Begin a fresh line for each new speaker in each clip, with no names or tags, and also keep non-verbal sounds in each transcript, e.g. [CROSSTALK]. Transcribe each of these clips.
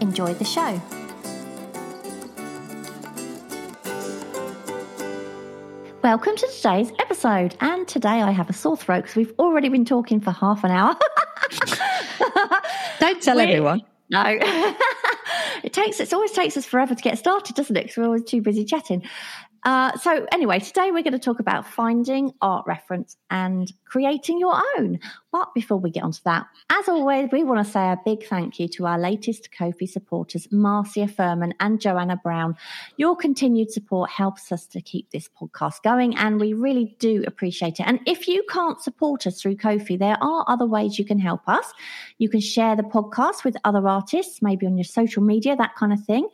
Enjoy the show. Welcome to today's episode. And today I have a sore throat because we've already been talking for half an hour. [LAUGHS]
Don't tell
We-
everyone.
No. [LAUGHS] it takes it always takes us forever to get started, doesn't it? Because we're always too busy chatting. Uh, so anyway, today we're going to talk about finding art reference and creating your own. But before we get onto that, as always, we want to say a big thank you to our latest Ko-fi supporters, Marcia Furman and Joanna Brown. Your continued support helps us to keep this podcast going, and we really do appreciate it. And if you can't support us through Ko-fi, there are other ways you can help us. You can share the podcast with other artists, maybe on your social media, that kind of thing.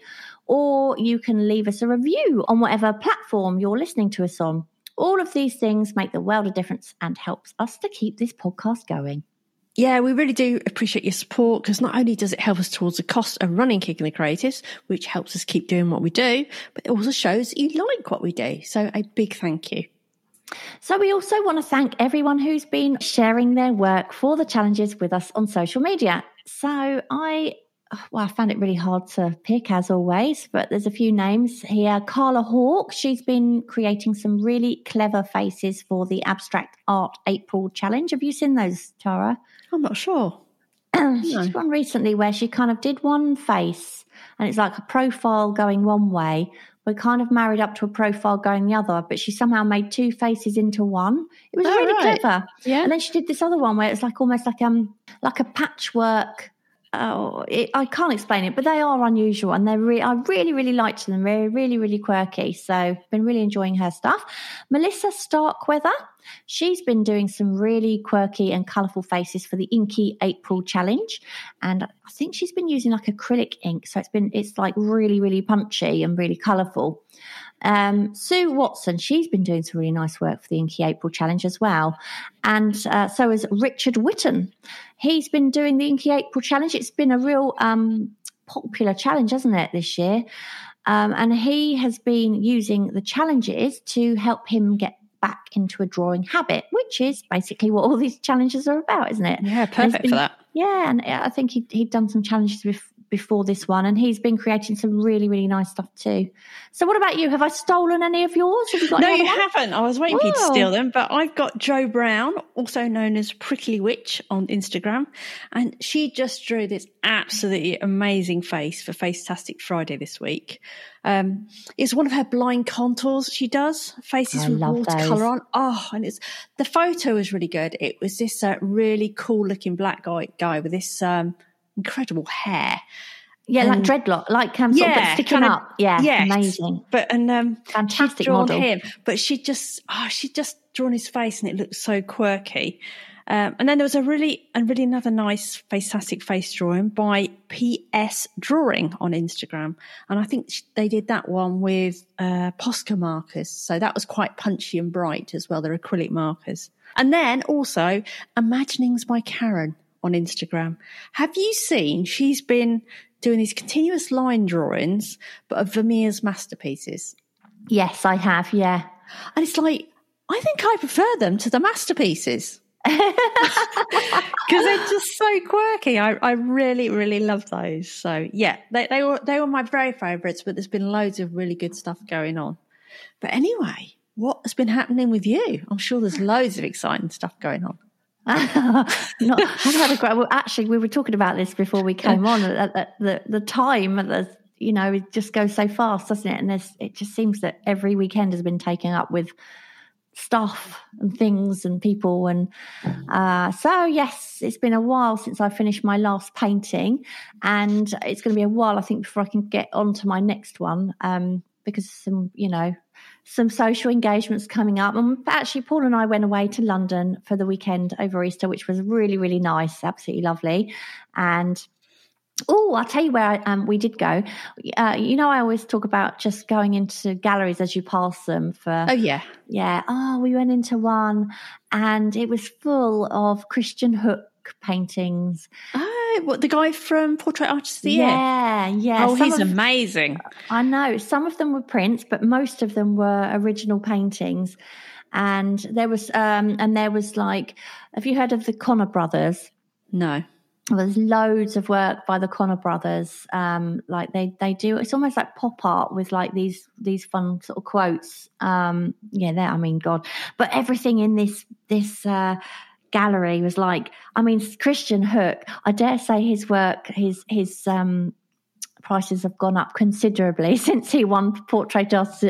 Or you can leave us a review on whatever platform you're listening to us on. All of these things make the world of difference and helps us to keep this podcast going.
Yeah, we really do appreciate your support because not only does it help us towards the cost of running Kick in the Creatives, which helps us keep doing what we do, but it also shows you like what we do. So a big thank you.
So we also want to thank everyone who's been sharing their work for the challenges with us on social media. So I well, I found it really hard to pick as always, but there's a few names here. Carla Hawk, she's been creating some really clever faces for the Abstract Art April Challenge. Have you seen those, Tara?
I'm not sure. [CLEARS THROAT]
She's one recently where she kind of did one face and it's like a profile going one way. We're kind of married up to a profile going the other, but she somehow made two faces into one. It was
Oh,
really
right.
clever.
Yeah.
And then she did this other one where it's like almost like um like a patchwork. Oh, it, I can't explain it, but they are unusual and they're re- I really, really liked them. They're really, really quirky. So been really enjoying her stuff. Melissa Starkweather, she's been doing some really quirky and colourful faces for the Inky April Challenge, and I think she's been using like acrylic ink, so it's been it's like really, really punchy and really colourful. Um, Sue Watson, she's been doing some really nice work for the Inky April Challenge as well. And uh, so is Richard Witten. He's been doing the Inky April Challenge. It's been a real um, popular challenge, hasn't it, this year? Um, and he has been using the challenges to help him get back into a drawing habit, which is basically what all these challenges are about, isn't it?
Yeah,
And
perfect
been-
for that.
Yeah, and I think he, he'd done some challenges bef- before this one, and he's been creating some really, really nice stuff too. So, what about you? Have I stolen any of yours? Have you got
No, you
ones?
haven't. I was waiting for you to steal them, but I've got Joe Brown, also known as Prickly Witch on Instagram, and she just drew this absolutely amazing face for Facetastic Friday this week. Um, it's one of her blind contours she does, faces
I
with watercolor on. Oh, and it's the photo was really good. It was this uh, really cool looking black guy guy with this um, incredible hair.
Yeah, like
And-
dreadlock, like um, sort of
Yeah,
sticking
kind of-
up. Yeah,
yes.
amazing.
But and um,
Fantastic
drawn
model.
him, but she just oh, she just drawn his face and it looked so quirky. Um, and then there was a really and really another nice fantastic face drawing by PS Drawing on Instagram, and I think they did that one with uh, Posca markers, so that was quite punchy and bright as well. They're acrylic markers, and then also Imaginings by Karen on Instagram. Have you seen? She's been doing these continuous line drawings, but of Vermeer's masterpieces.
Yes, I have. Yeah.
And it's like, I think I prefer them to the masterpieces. [LAUGHS] Because they're just so quirky. I, I really, really love those. So yeah, they, they were they were my very favourites, but there's been loads of really good stuff going on. But anyway, what has been happening with you? I'm sure there's loads of exciting stuff going on. [LAUGHS]
Not, I've had a great. Well, actually, we were talking about this before we came on. At the the time, the, you know, it just goes so fast, doesn't it? And there's, it just seems that every weekend has been taken up with stuff and things and people. And uh, so, yes, it's been a while since I finished my last painting, and it's going to be a while, I think, before I can get on to my next one um, because some, you know, some social engagements coming up. And actually, Paul and I went away to London for the weekend over Easter, which was really, really nice, absolutely lovely. And Oh, I'll tell you where I, um, we did go. Uh, you know, I always talk about just going into galleries as you pass them for.
Oh yeah,
yeah. Oh, we went into one, and it was full of Christian Hook paintings.
Oh, what the guy from Portrait Artist of the Year?
Yeah, yeah.
Oh,
Some
he's
of-
amazing.
I know some of them were prints, but most of them were original paintings. And there was, um, and there was like, have you heard of the Connor brothers?
No.
There's loads of work by the Connor brothers. Um, like they they do, it's almost like pop art with like these these fun sort of quotes. Um, yeah, there. I mean, God, but everything in this this uh, gallery was like, I mean, Christian Hook. I dare say his work, his his um, prices have gone up considerably [LAUGHS] since he won Portrait Artist,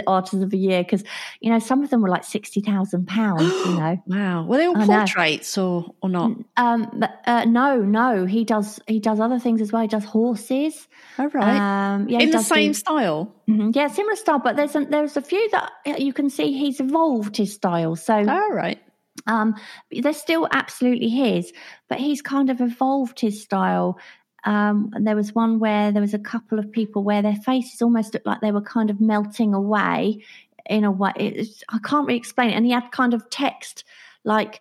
of the Year. Because you know, some of them were like sixty thousand [GASPS] pounds. You know. [GASPS]
Wow. Were they all
I know.
portraits or or not?
Um, but, uh, no, no, he does. He does other things as well. He does horses.
All right.
Um, yeah,
In the same
do-
style.
Mhm, yeah, similar style. But there's a, there's a few that you can see he's evolved his style. So
All right.
Um, they're still absolutely his, but he's kind of evolved his style. Um, and there was one where there was a couple of people where their faces almost looked like they were kind of melting away in a way. It's, I can't really explain it. And he had kind of text like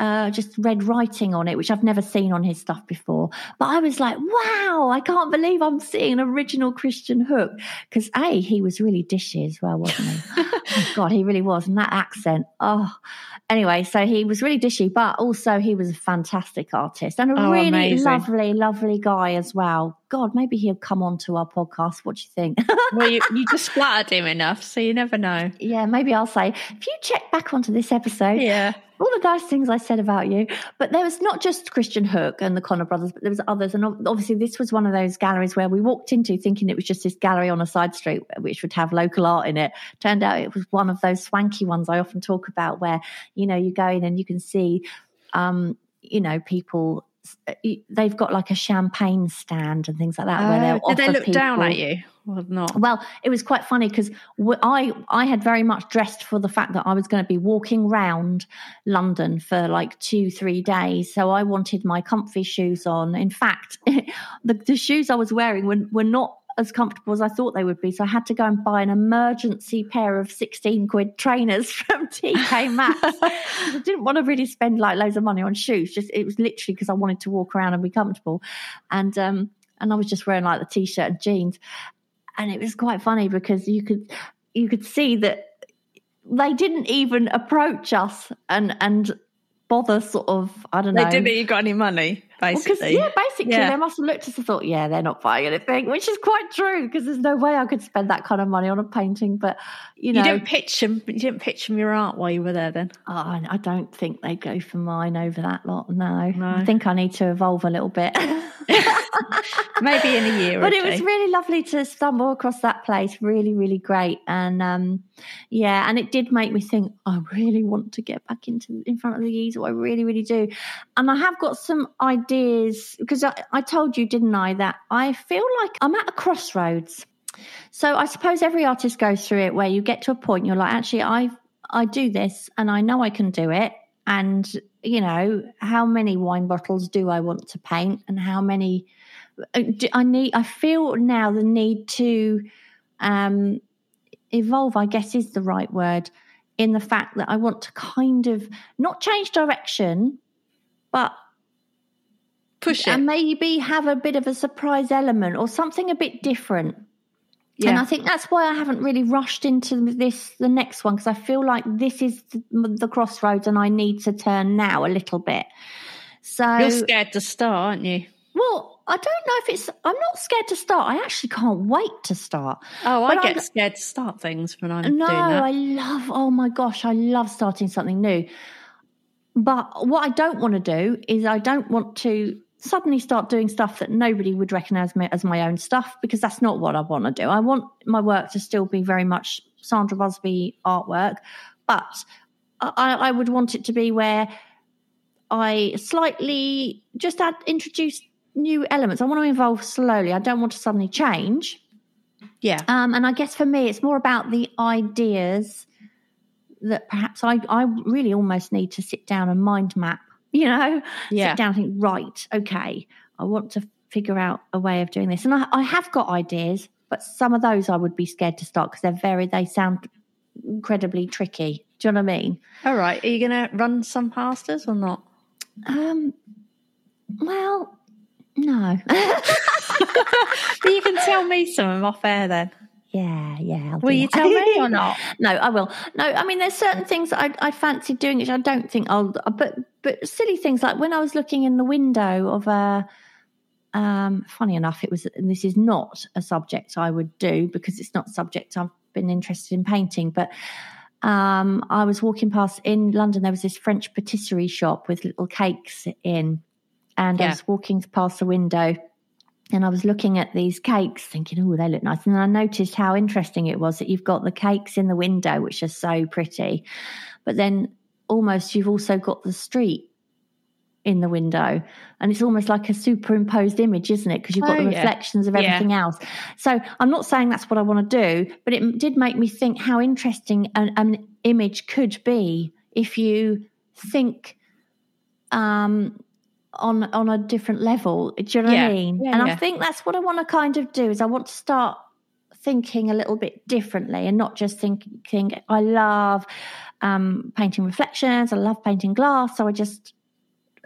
uh, just red writing on it, which I've never seen on his stuff before. But I was like, wow, I can't believe I'm seeing an original Christian Hook. Because A, he was really dishy as well, wasn't he? [LAUGHS] oh, God, he really was. And that accent, oh. Anyway, so he was really dishy, but also he was a fantastic artist and a
Oh,
really
amazing.
lovely, lovely guy as well. God, maybe he'll come on to our podcast. What do you think? [LAUGHS]
Well, you, you just splattered him enough, so you never know.
yeah, maybe I'll say, if you check back onto this episode,
Yeah.
All the nice things I said about you. But there was not just Christian Hook and the Connor brothers, but there was others. And obviously, this was one of those galleries where we walked into thinking it was just this gallery on a side street which would have local art in it. Turned out it was one of those swanky ones I often talk about, where you know you go in and you can see, um, you know, people. Uh, they've got like a champagne stand and things like that. where they'll
Oh, did they look down at you or not?
well, it was quite funny because I I had very much dressed for the fact that I was going to be walking round London for like two three days. So I wanted my comfy shoes on. In fact, [LAUGHS] the, the shoes I was wearing were were not as comfortable as I thought they would be. So I had to go and buy an emergency pair of sixteen quid trainers [LAUGHS] from TK Maxx. [LAUGHS] I didn't want to really spend like loads of money on shoes. Just it was literally because I wanted to walk around and be comfortable, and um and I was just wearing like the t-shirt and jeans and it was quite funny because you could you could see that they didn't even approach us and and bother sort of I don't know.
They didn't think you got any money,
Because
basically.
yeah, basically
Yeah.
they must have looked at us and thought, yeah, they're not buying anything, which is quite true because there's no way I could spend that kind of money on a painting. But you know,
You didn't pitch them. You didn't pitch them your art while you were there. Then
oh, I don't think they'd go for mine over that lot. No,
No.
I think I need to evolve a little bit. [LAUGHS]
maybe in a year. [LAUGHS]
but it was really lovely to stumble across that place really really great and um yeah and it did make me think i really want to get back into in front of the easel i really really do and i have got some ideas because I, I told you didn't i that i feel like i'm at a crossroads so i suppose every artist goes through it where you get to a point you're like actually i i do this and i know i can do it and you know how many wine bottles do i want to paint and how many uh, I need. I feel now the need to um, evolve. I guess is the right word. In the fact that I want to kind of not change direction, but
push it.
and maybe have a bit of a surprise element or something a bit different.
yeah.
And I think that's why I haven't really rushed into this, the next one, because I feel like this is the, the crossroads and I need to turn now a little bit. So,
You're scared to start, aren't you?
well, I don't know if it's, I'm not scared to start. I actually can't wait to start.
Oh, I
But
get
I'm-
scared to start things when I'm
No,
doing that.
I love, oh my gosh, I love starting something new. But what I don't want to do is I don't want to suddenly start doing stuff that nobody would recognize me as my own stuff because that's not what I want to do. I want my work to still be very much Sandra Busby artwork, but I, I would want it to be where I slightly just add introduce new elements. I want to evolve slowly. I don't want to suddenly change.
yeah.
Um, and I guess for me, it's more about the ideas that perhaps I, I really almost need to sit down and mind map, you know,
Yeah.
sit down and think, right, okay, I want to figure out a way of doing this. And I, I have got ideas, but some of those I would be scared to start because they're very, they sound incredibly tricky. Do you know what I mean?
All right. Are you going to run some past us or not?
Um, well, no. [LAUGHS]
you can tell me some off air then.
Yeah, yeah. I'll
Will you
that.
tell me or [LAUGHS] not?
no, I will. No, I mean, there's certain things I, I fancy doing, which I don't think I'll. But but silly things like when I was looking in the window of a. Um, funny enough, it was. This is not a subject I would do because it's not a subject I've been interested in painting. But um, I was walking past in London. There was this French patisserie shop with little cakes in, and I was walking past the window and I was looking at these cakes thinking, oh, they look nice. And then I noticed how interesting it was that you've got the cakes in the window, which are so pretty. But then almost you've also got the street in the window. And it's almost like a superimposed image, isn't it? Because you've got
Oh,
the
yeah.
reflections of
Yeah.
everything else. So I'm not saying that's what I want to do, but it did make me think how interesting an, an image could be if you think um, on on a different level. Do you know what I mean?
Yeah,
and I think that's what I want to kind of do is I want to start thinking a little bit differently and not just thinking I love um, painting reflections, I love painting glass, so I just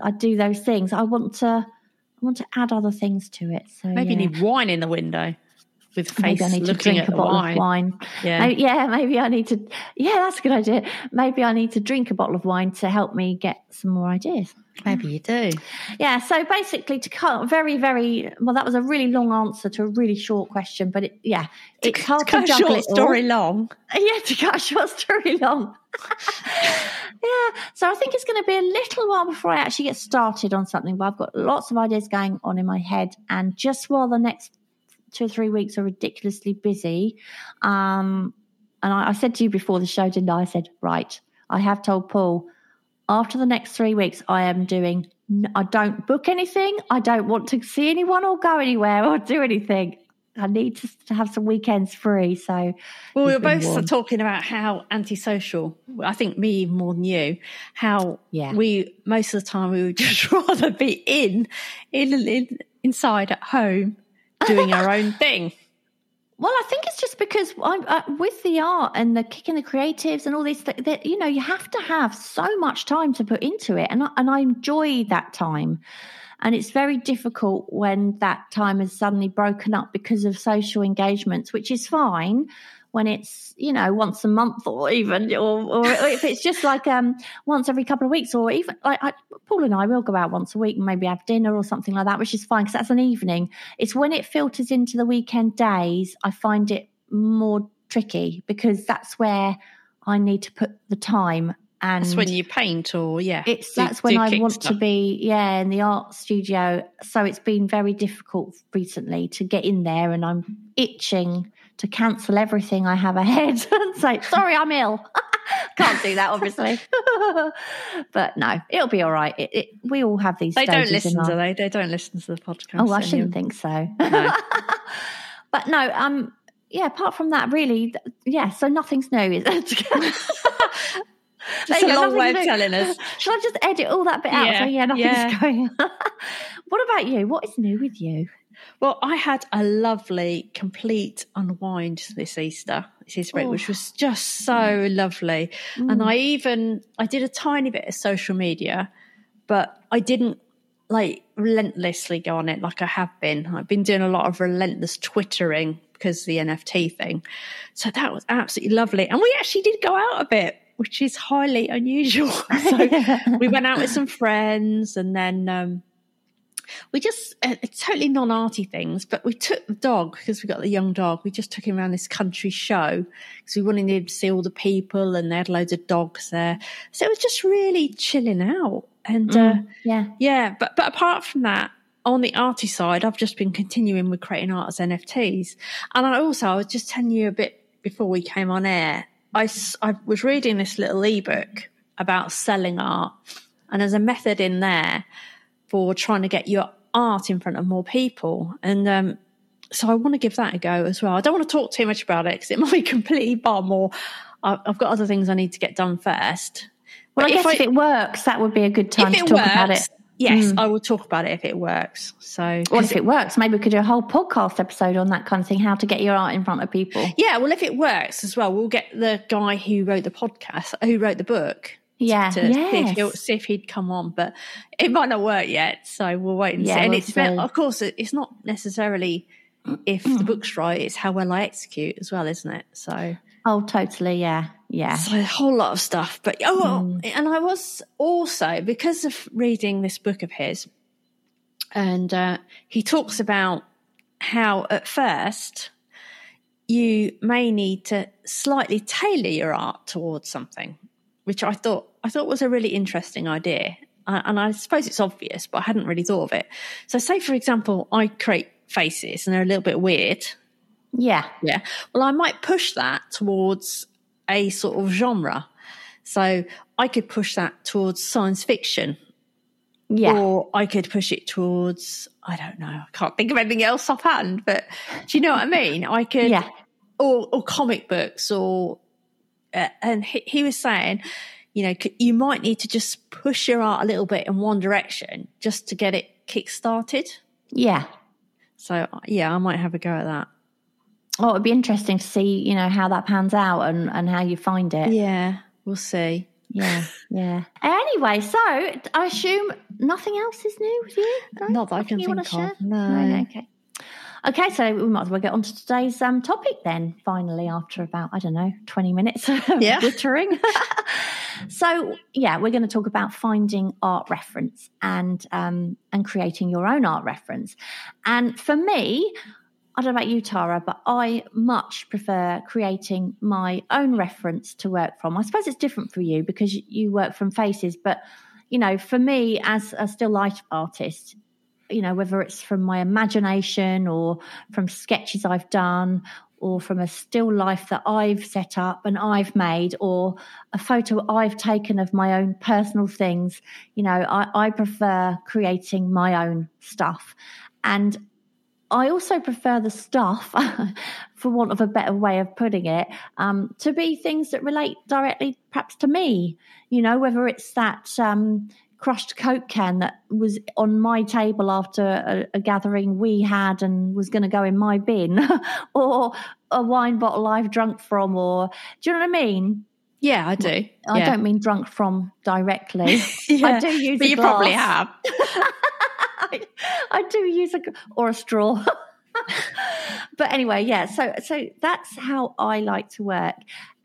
I do those things. I want to I want to add other things to it. So
Maybe
yeah.
you need wine in the window with face
Maybe I need to drink a bottle
wine.
of wine.
Yeah.
Maybe, yeah, maybe I need to. Yeah, that's a good idea. Maybe I need to drink a bottle of wine to help me get some more ideas.
Maybe you do.
Yeah, so basically, to cut very, very well, that was a really long answer to a really short question, but it, yeah, it's hard to,
cut a
juggle
short story long. [LAUGHS]
Yeah, to cut a short story long. [LAUGHS] yeah, so I think it's going to be a little while before I actually get started on something, but I've got lots of ideas going on in my head, and just while the next two or three weeks are ridiculously busy, um, and I, I said to you before the show, didn't I? I said, right, I have told Paul after the next three weeks, I am doing. I don't book anything. I don't want to see anyone or go anywhere or do anything. I need to, to have some weekends free. So,
Well, we were both
warned.
talking about how antisocial. I think me more than you. How
Yeah.
we most of the time we would [LAUGHS] just rather be in, in, in inside at home, doing our own thing. [LAUGHS]
Well, I think it's just because I'm uh, with the art and the Kick in the Creatives and all these th- that you know you have to have so much time to put into it, and I, and I enjoy that time. And it's very difficult when that time is suddenly broken up because of social engagements, which is fine when it's you know once a month or even or, or if it's just like um once every couple of weeks or even like I, Paul and I will go out once a week and maybe have dinner or something like that, which is fine because that's an evening. It's when it filters into the weekend days I find it more tricky because that's where I need to put the time and
That's when you paint, or yeah,
it's
do-
that's when I want to be, yeah, in the art studio. So it's been very difficult recently to get in there, and I'm itching to cancel everything I have ahead [LAUGHS] and say, "Sorry, I'm ill." [LAUGHS] Can't do that, obviously. [LAUGHS] but no, it'll be all right. It, it, we all have these.
They don't listen,
our-
do they? They don't listen to the podcast.
Oh, I shouldn't think so.
No.
but no, um, yeah. Apart from that, really, yeah. So nothing's new. Is it?
Just
There
a long way of telling us.
Shall I just edit all that bit out?
Yeah,
So yeah, nothing's
yeah.
going. what about you? What is new with you?
Well, I had a lovely, complete unwind this Easter, this Easter break,
Oh.
which was just so lovely. And I even I did a tiny bit of social media, but I didn't like relentlessly go on it like I have been. I've been doing a lot of relentless twittering because of the NFT thing. So that was absolutely lovely. And we actually did go out a bit, which is highly unusual. [LAUGHS] so [LAUGHS] we went out with some friends and then um, we just uh, it's totally non-arty things but we took the dog because we got the young dog. We just took him around this country show because we wanted him to see all the people and they had loads of dogs there. So it was just really chilling out. And uh,
Yeah.
yeah but but apart from that on the arty side i've just been continuing with creating art as nfts and i also i was just telling you a bit before we came on air i, I was reading this little ebook about selling art. And there's a method in there for trying to get your art in front of more people. And um, so I want to give that a go as well. I don't want to talk too much about it because it [LAUGHS] might be completely bomb or I- I've got other things I need to get done first.
Well,
But
I guess if, it works, that would be a good time to talk
it
about it.
yes,
Mm.
I will talk about it if it works. So,
Well, if it works, maybe we could do a whole podcast episode on that kind of thing, how to get your art in front of people.
yeah, well, if it works as well, we'll get the guy who wrote the podcast, who wrote the book,
Yeah.
to see, if see if he'd come on, but it might not work yet. So we'll wait and
Yeah,
see. And
we'll
it's
see.
of course, it's not necessarily if the book's right; it's how well I execute as well, isn't it? So,
Oh, totally. Yeah. Yeah.
so a whole lot of stuff. But oh,
Mm.
and I was also because of reading this book of his, and uh, he talks about how at first you may need to slightly tailor your art towards something, which I thought I thought was a really interesting idea. And I suppose it's obvious, but I hadn't really thought of it. So, say for example, I create faces and they're a little bit weird.
Yeah.
Yeah. Well, I might push that towards a sort of genre. So I could push that towards science fiction,
Yeah.
or I could push it towards, I don't know, I can't think of anything else offhand, but do you know what I mean? I could,
Yeah.
or, or comic books, or, and he, he was saying, you know, you might need to just push your art a little bit in one direction just to get it kick started.
Yeah.
So, yeah, I might have a go at that.
Oh, it'd be interesting to see, you know, how that pans out and, and how you find it.
Yeah, we'll see.
Yeah. Yeah. [LAUGHS] Anyway, so I assume nothing else is new with you? No?
Not that I can
Nothing you wanna
think of.
share?
No.
Okay. Okay, so we might as well get on to today's um, topic then, finally, after about, I don't know, 20 minutes of
Yeah. [LAUGHS]
wittering. [LAUGHS] so, yeah, we're going to talk about finding art reference and um, and creating your own art reference. And for me, I don't know about you, Tara, but I much prefer creating my own reference to work from. I suppose it's different for you because you work from faces, but you know, for me as a still life artist, you know, whether it's from my imagination or from sketches I've done or from a still life that I've set up and I've made or a photo I've taken of my own personal things, you know, I, I prefer creating my own stuff. And I also prefer the stuff, [LAUGHS] for want of a better way of putting it, um, to be things that relate directly perhaps to me. You know, whether it's that um, crushed Coke can that was on my table after a, a gathering we had and was going to go in my bin, [LAUGHS] or a wine bottle I've drunk from, or do you know what I mean?
Yeah, I do.
I
Yeah.
don't mean drunk from directly. [LAUGHS] I do use
but
a
you probably have.
I, [LAUGHS] I do use a or a straw. but anyway, yeah. So so that's how I like to work.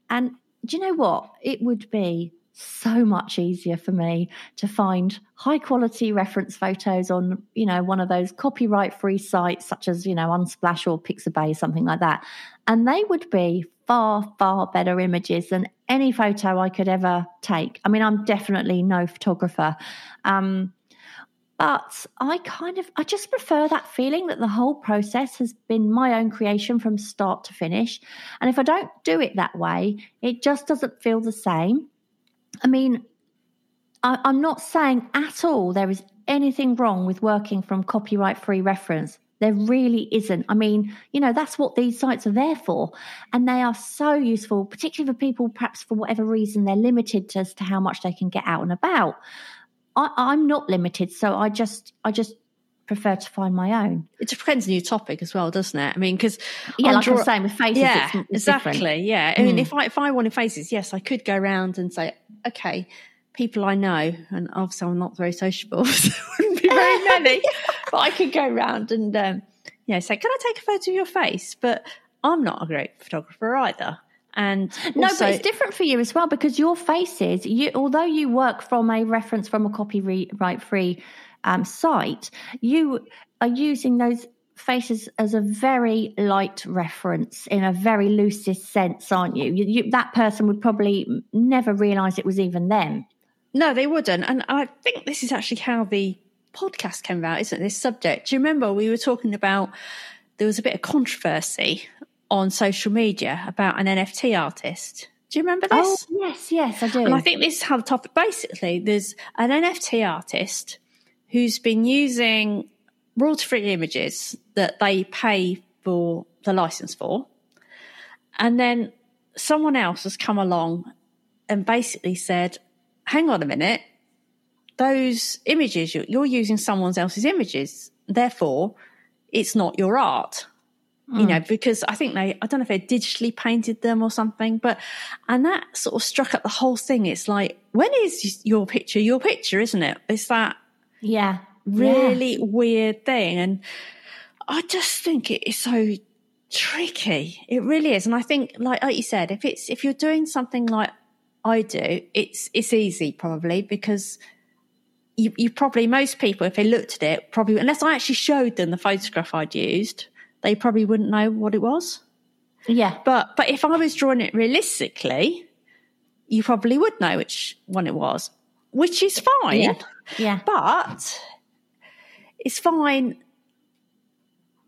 And do you know what? It would be so much easier for me to find high quality reference photos on, you know, one of those copyright free sites such as, you know, Unsplash or Pixabay, something like that. And they would be far, far better images than any photo I could ever take. I mean, I'm definitely no photographer. Um, but I kind of, I just prefer that feeling that the whole process has been my own creation from start to finish. And if I don't do it that way, it just doesn't feel the same. I mean, I, I'm not saying at all there is anything wrong with working from copyright free reference. There really isn't. I mean, you know, that's what these sites are there for. And they are so useful, particularly for people, perhaps for whatever reason, they're limited as to how much they can get out and about. I, I'm not limited, so I just, I just prefer to find my own.
It depends on your topic as well, doesn't it? I mean, because
Yeah, like I was saying with faces,
yeah,
it's, it's
exactly.
different.
Yeah, I mean,
Mm.
if I if I wanted faces, yes, I could go around and say, okay, people I know, and obviously I'm not very sociable, [LAUGHS] so wouldn't be very [LAUGHS] many, but I could go around and um, yeah, say, can I take a photo of your face? But I'm not a great photographer either, and
No,
also-
but it's different for you as well because your faces, you although you work from a reference from a copyright free um, site, you are using those faces as a very light reference in a very loosest sense, aren't you? you, you that person would probably never realise it was even them.
No, they wouldn't. And I think this is actually how the podcast came about, isn't it? This subject. Do you remember we were talking about there was a bit of controversy on social media about an NFT artist. Do you remember
Oh
this?
yes, yes, I do.
And I think this is how the topic basically there's an NFT artist who's been using royalty free images that they pay for the license for. And then someone else has come along and basically said, hang on a minute, those images, you're, you're using someone else's images. Therefore, it's not your art. You mm. know, because I think they, I don't know if they digitally painted them or something, but, and that sort of struck up the whole thing. It's like, when is your picture your picture, isn't it? It's that
Yeah.
Really weird thing. And I just think it is so tricky. It really is. And I think, like, like you said, if it's, if you're doing something like I do, it's, it's easy probably because you, you probably, most people, if they looked at it, probably, unless I actually showed them the photograph I'd used, they probably wouldn't know what it was.
Yeah.
But, but if I was drawing it realistically, you probably would know which one it was, which is fine.
Yeah. Yeah.
But it's fine.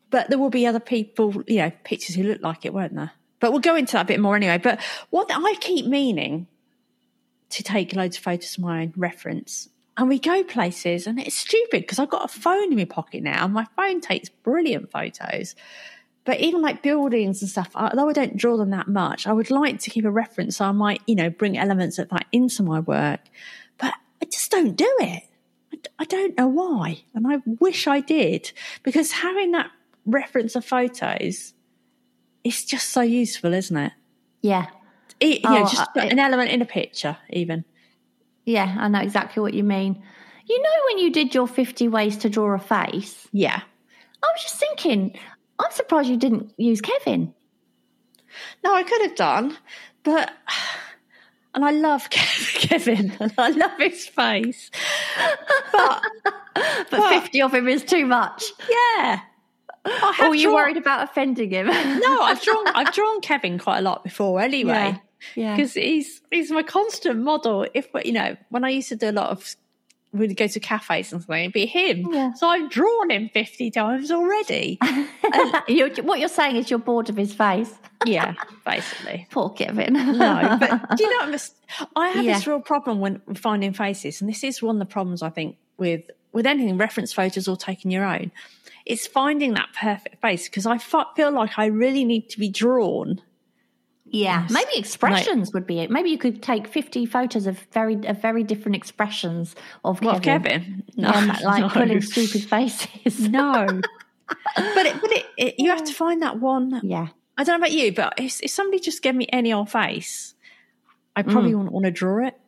But there will be other people, you know, pictures who look like it, won't there? But we'll go into that a bit more anyway. But what I keep meaning to take loads of photos of my own reference. And we go places and it's stupid because I've got a phone in my pocket now and my phone takes brilliant photos. But even like buildings and stuff, although I don't draw them that much, I would like to keep a reference. So I might, you know, bring elements of that into my work. But I just don't do it. I, don't know why. And I wish I did because having that reference of photos is just so useful, isn't it?
Yeah.
It, you know,
Oh,
just an element in a picture, even.
Yeah. I know exactly what you mean. You know, when you did your 50 ways to draw a face,
Yeah.
I was just thinking, I'm surprised you didn't use Kevin.
No, I could have done, but and I love [LAUGHS] Kevin, and I love his face, but
But
What?
50 of him is too much.
yeah, I
Or you
drawn-
worried about offending him? [LAUGHS]
No, I've drawn I've drawn Kevin quite a lot before, anyway,
Yeah.
because he's he's my constant model. If you know, when I used to do a lot of we'd go to cafes and something, it'd be him.
Yeah.
So I've drawn him fifty times already. [LAUGHS]
you're, what you're saying is you're bored of his face.
yeah, basically. [LAUGHS]
Poor Kevin.
No, but [LAUGHS] do you know what I have this real problem when finding faces, and this is one of the problems I think with with anything reference photos or taking your own. It's finding that perfect face because I f- feel like I really need to be drawn.
Yeah, maybe expressions would be it. Maybe you could take fifty photos of very of very different expressions of
Well,
Kevin.
Kevin, no,
Yeah, like [LAUGHS]
no.
pulling stupid faces.
no. [LAUGHS] but it, but it, it, you have to find that one.
yeah,
I don't know about you, but if, if somebody just gave me any old face, I probably wouldn't want to draw it.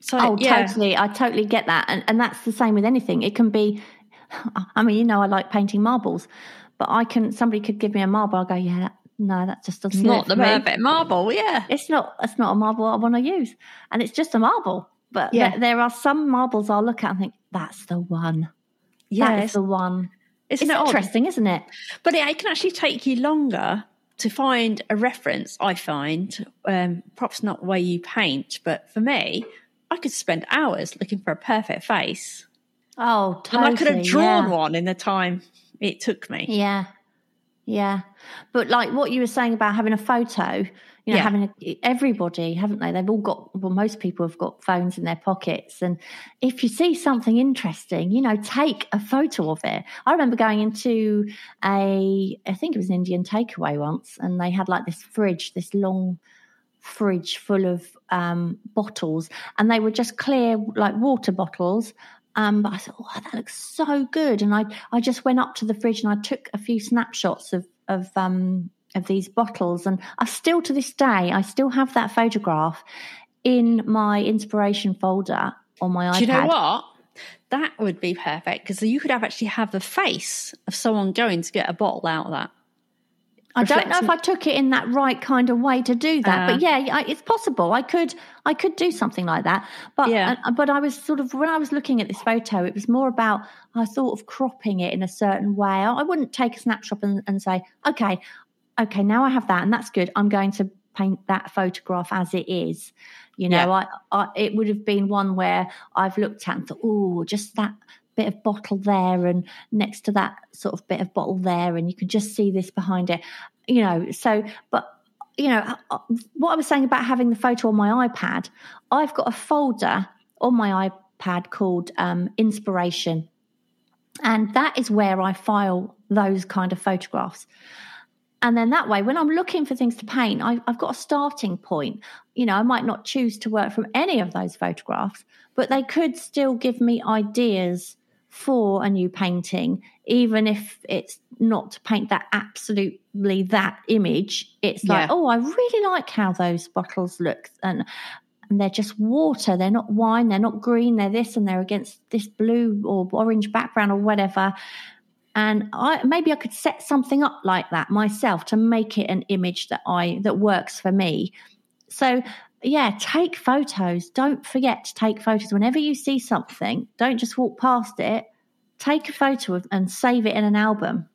So
Mm. Oh,
yeah,
totally. I totally get that. And, and that's the same with anything. It can be, [LAUGHS] I mean, you know, I like painting marbles, but I can, somebody could give me a marble. I'll go, yeah, that, no, that just doesn't
it's not the perfect marble. Yeah,
It's not, it's not a marble I want to use. And it's just a marble. But
Yeah.
there, there are some marbles I'll look at and think, that's the one.
yeah.
That's the one.
Isn't
It's
it odd?
interesting, isn't it?
But it, it can actually take you longer to find a reference. I find, um, perhaps not where you paint, but for me, I could spend hours looking for a perfect face,
Oh,
and. I could have drawn
yeah.
one in the time it took me.
Yeah. Yeah. But like what you were saying about having a photo, you know,
Yeah.
having a, everybody, haven't they? They've all got, well, most people have got phones in their pockets. And if you see something interesting, you know, take a photo of it. I remember going into a, I think it was an Indian takeaway once, and they had like this fridge, this long fridge full of um, bottles, and they were just clear, like water bottles. Um, but I thought, oh, that looks so good, and I I just went up to the fridge and I took a few snapshots of of um, of these bottles, and I still to this day I still have that photograph in my inspiration folder on my iPad.
Do you know what? That would be perfect because you could have actually have the face of someone going to get a bottle out of that.
I don't know if I took it in that right kind of way to do that,
Uh.
but yeah, I, it's possible. I could, I could do something like that. But,
Yeah.
uh, but I was sort of when I was looking at this photo, it was more about I thought of cropping it in a certain way. I, I wouldn't take a snapshot and, and say, okay, okay, now I have that, and that's good. I'm going to paint that photograph as it is. You know,
Yeah.
I, I it would have been one where I've looked at and thought, oh, just that bit of bottle there and next to that sort of bit of bottle there and you can just see this behind it you know. So but you know uh, what i was saying about having the photo on my ipad i've got a folder on my ipad called um, inspiration. And that is where i file those kind of photographs. And then that way, when I'm looking for things to paint, I, I've got a starting point. You know, I might not choose to work from any of those photographs, but they could still give me ideas for a new painting, even if it's not to paint that absolutely that image. It's like,
Yeah.
oh, I really like how those bottles look, and and they're just water. They're not wine. They're not green. They're this, and they're against this blue or orange background or whatever. And I maybe I could set something up like that myself to make it an image that I that works for me. So yeah, take photos. Don't forget to take photos. Whenever you see something, don't just walk past it. Take a photo of, and save it in an album.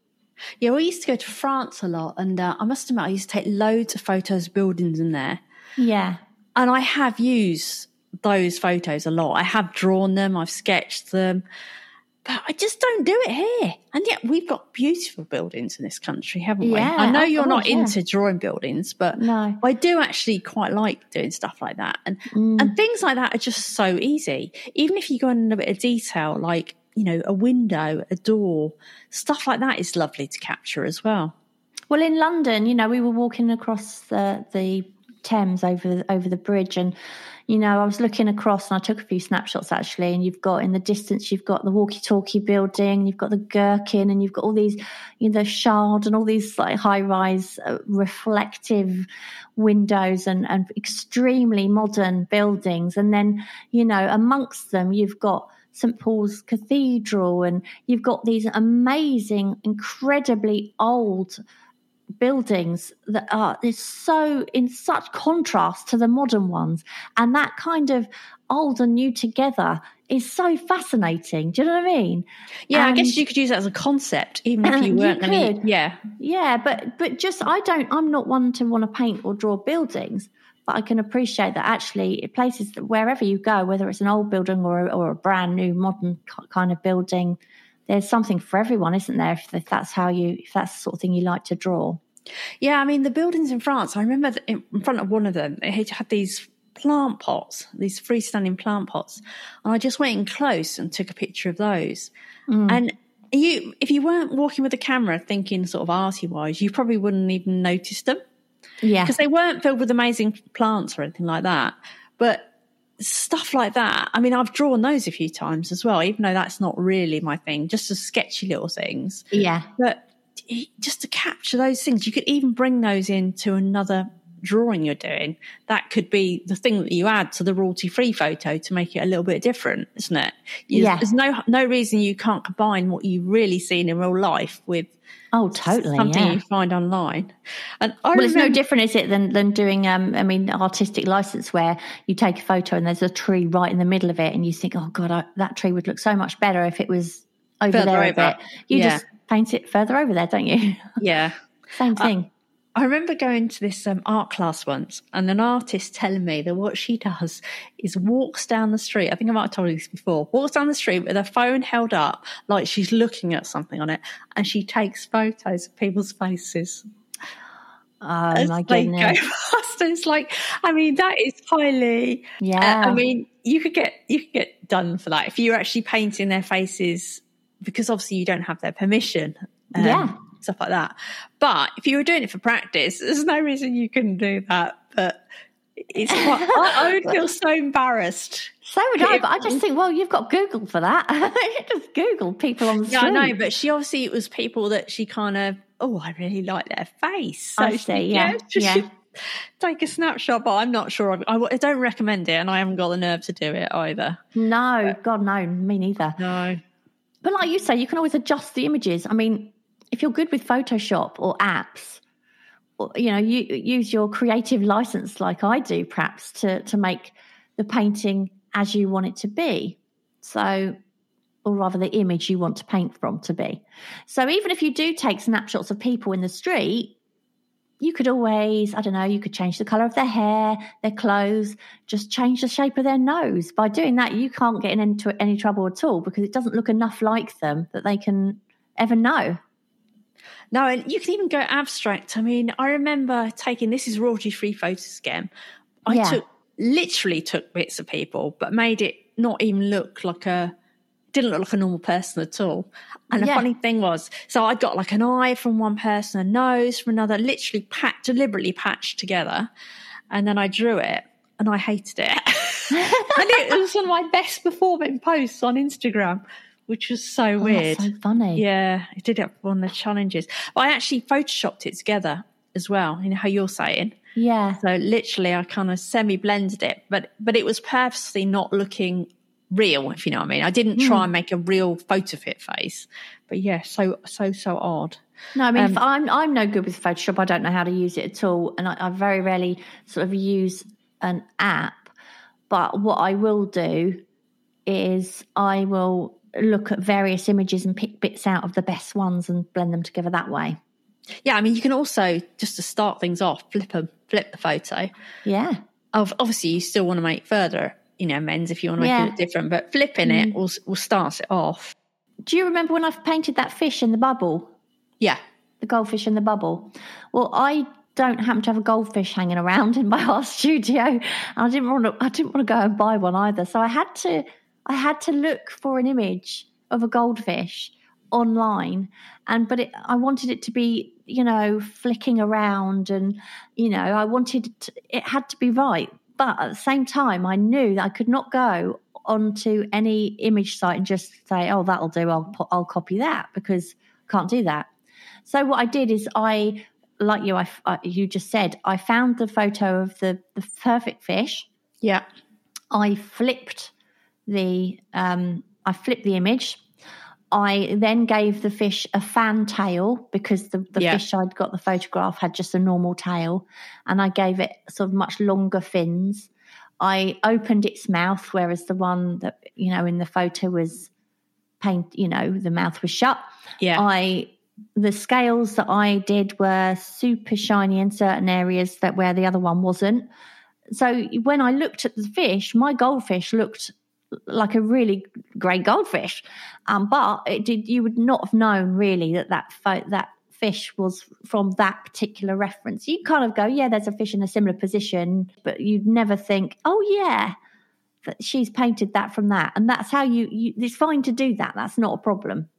Yeah, we used to go to France a lot, and uh, I must admit, I used to take loads of photos of buildings in there.
Yeah.
And I have used those photos a lot. I have drawn them, I've sketched them, but I just don't do it here. And yet we've got beautiful buildings in this country, haven't we?
Yeah,
I know you're not
yeah.
into drawing buildings, but
No.
I do actually quite like doing stuff like that. And
Mm.
and things like that are just so easy. Even if you go in a bit of detail, like, you know, a window, a door, stuff like that is lovely to capture as well.
Well, in London, you know, we were walking across the the Thames over the, over the bridge, and you know, I was looking across, and I took a few snapshots actually. And you've got in the distance, you've got the walkie-talkie building, you've got the Gherkin, and you've got all these, you know, the Shard, and all these like high-rise uh, reflective windows and and extremely modern buildings. And then, you know, amongst them, you've got St Paul's Cathedral, and you've got these amazing, incredibly old buildings that are is so in such contrast to the modern ones and that kind of old and new together is so fascinating do you know what i mean
Yeah, I guess you could use that as a concept, even if you [CLEARS THROAT]
You
weren't to.
could.
Yeah,
yeah but but just i don't i'm not one to want to paint or draw buildings but i can appreciate that actually places that wherever you go whether it's an old building or, or a brand new modern kind of building there's something for everyone isn't there if, if that's how you if that's the sort of thing you like to draw
yeah. I mean, the buildings in France. I remember in front of one of them, it had- had these plant pots, these freestanding plant pots, and I just went in close and took a picture of those.
Mm.
And you, if you weren't walking with a camera, thinking sort of arty wise, you probably wouldn't even notice them
yeah
because they weren't filled with amazing plants or anything like that. But stuff like that, I mean, I've drawn those a few times as well, even though that's not really my thing, just as sketchy little things.
yeah
But just to capture those things, you could even bring those into another drawing you're doing. That could be the thing that you add to the royalty free photo to make it a little bit different, isn't it? You-
Yeah.
There's no no reason you can't combine what you've really seen in real life with
Oh, totally.
something
yeah.
you find online. And I
Well, it's no different, is it, than than doing, um, I mean, artistic license where you take a photo and there's a tree right in the middle of it, and you think, oh god, I, that tree would look so much better if it was over there a bit. You
Yeah.
just paint it further over there, don't you? [LAUGHS]
Yeah.
Same thing.
I remember going to this um, art class once and an artist telling me that what she does is walks down the street. I think I might have told you this before. Walks down the street with her phone held up like she's looking at something on it and she takes photos of people's faces.
oh
as
my goodness! [LAUGHS]
go. It's like, I mean, that is highly.
Yeah.
Uh, I mean, you could get you could get done for that if you're actually painting their faces because obviously you don't have their permission. um,
Yeah.
Stuff like that. But if you were doing it for practice, there's no reason you couldn't do that. But it's quite, [LAUGHS] I, I would feel so embarrassed.
so would I, but I just think, well, you've got Google for that. [LAUGHS] just Google people on the screen.
Yeah,
street.
I know, but she obviously it was people that she kind of oh, I really like their face. So
I
she-
see, yeah,
she
yeah.
Take a snapshot, but I'm not sure. I, I don't recommend it, and I haven't got the nerve to do it either.
No, God, no, me neither.
No.
But like you say, you can always adjust the images. I mean, if you're good with Photoshop or apps, you know, you use your creative license like I do, perhaps to to make the painting as you want it to be. So, or rather, the image you want to paint from to be. So, even if you do take snapshots of people in the street. You could always, I don't know, you could change the color of their hair, their clothes, just change the shape of their nose. By doing that, you can't get into any trouble at all because it doesn't look enough like them that they can ever know.
No, and you can even go abstract. I mean, I remember taking this is royalty free photos again. I
Yeah.
took literally took bits of people, but made it not even look like a didn't look like a normal person at all. And the
Yeah.
funny thing was, so I got like an eye from one person, a nose from another, literally pat, deliberately patched together. And then I drew it and I hated it. [LAUGHS] and it was one of my best performing posts on Instagram, which was so
Oh,
weird.
that's so funny.
Yeah, I did it for one of the challenges. But I actually photoshopped it together as well, you know how you're saying.
Yeah.
So literally I kind of semi blended it, but but it was purposely not looking real, if you know what I mean. I didn't try and make a real photo fit face. But yeah, so so so odd.
No, I mean,
Um,
if I'm I'm no good with Photoshop. I don't know how to use it at all, and I, I very rarely sort of use an app. But what I will do is I will look at various images and pick bits out of the best ones and blend them together that way.
Yeah, I mean you can also just to start things off, flip a flip the photo.
Yeah,
Of obviously you still want to make further, you know, amends if you want to make
Yeah.
it different, but flipping it mm. will will start it off.
do you remember when I've painted that fish in the bubble?
Yeah.
the goldfish in the bubble. Well, I don't happen to have a goldfish hanging around [LAUGHS] in my art studio. and I didn't want to. I didn't want to go and buy one either. So I had to. I had to look for an image of a goldfish online, and but it, I wanted it to be, you know, flicking around, and you know, I wanted it, to, it had to be right. But at the same time, I knew that I could not go onto any image site and just say, "Oh, that'll do. I'll put, I'll copy that," because I can't do that. So what I did is I, like you, I, I- uh, you just said, I found the photo of the the perfect fish.
Yeah.
I flipped the um, I flipped the image. I then gave the fish a fan tail because the, the
Yeah.
fish I'd got the photograph had just a normal tail, and I gave it sort of much longer fins. I opened its mouth, whereas the one that you know in the photo was paint. You know, the mouth was shut.
Yeah.
I the scales that I did were super shiny in certain areas that where the other one wasn't. So when I looked at the fish, my goldfish looked like a really great goldfish, um, but it did. You would not have known really that that pho- that fish was from that particular reference. You kind of go, yeah, there's a fish in a similar position, but you'd never think, oh yeah, that she's painted that from that, and that's how you. you it's fine to do that. That's not a problem.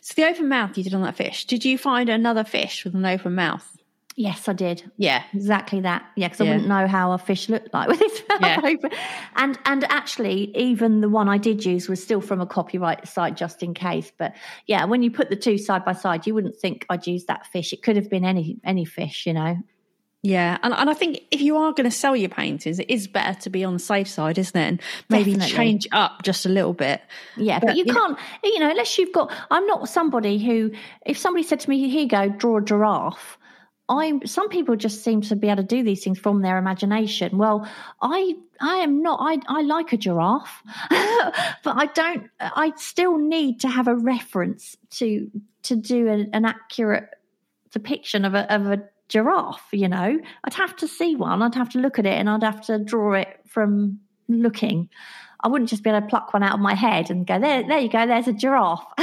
So the open mouth you did on that fish, did you find another fish with an open mouth?
Yes, I did.
Yeah.
Exactly that. Yeah, because I
Yeah.
wouldn't know how a fish looked like with its mouth
Yeah.
open. And and actually, even the one I did use was still from a copyright site, just in case. But yeah, when you put the two side by side, you wouldn't think I'd use that fish. It could have been any any fish, you know.
Yeah, and, and I think if you are going to sell your paintings, it is better to be on the safe side, isn't it? And maybe
Definitely.
change up just a little bit.
Yeah, but,
But,
you
you
can't, you know, unless you've got. I'm not somebody who, if somebody said to me, "Here you go, draw a giraffe," I'm. Some people just seem to be able to do these things from their imagination. Well, I, I am not. I, I like a giraffe, [LAUGHS] but I don't. I still need to have a reference to to do an, an accurate depiction of a of a giraffe. You know, I'd have to see one. I'd have to look at it, and I'd have to draw it from looking. I wouldn't just be able to pluck one out of my head and go, there, there you go, there's a giraffe. [LAUGHS]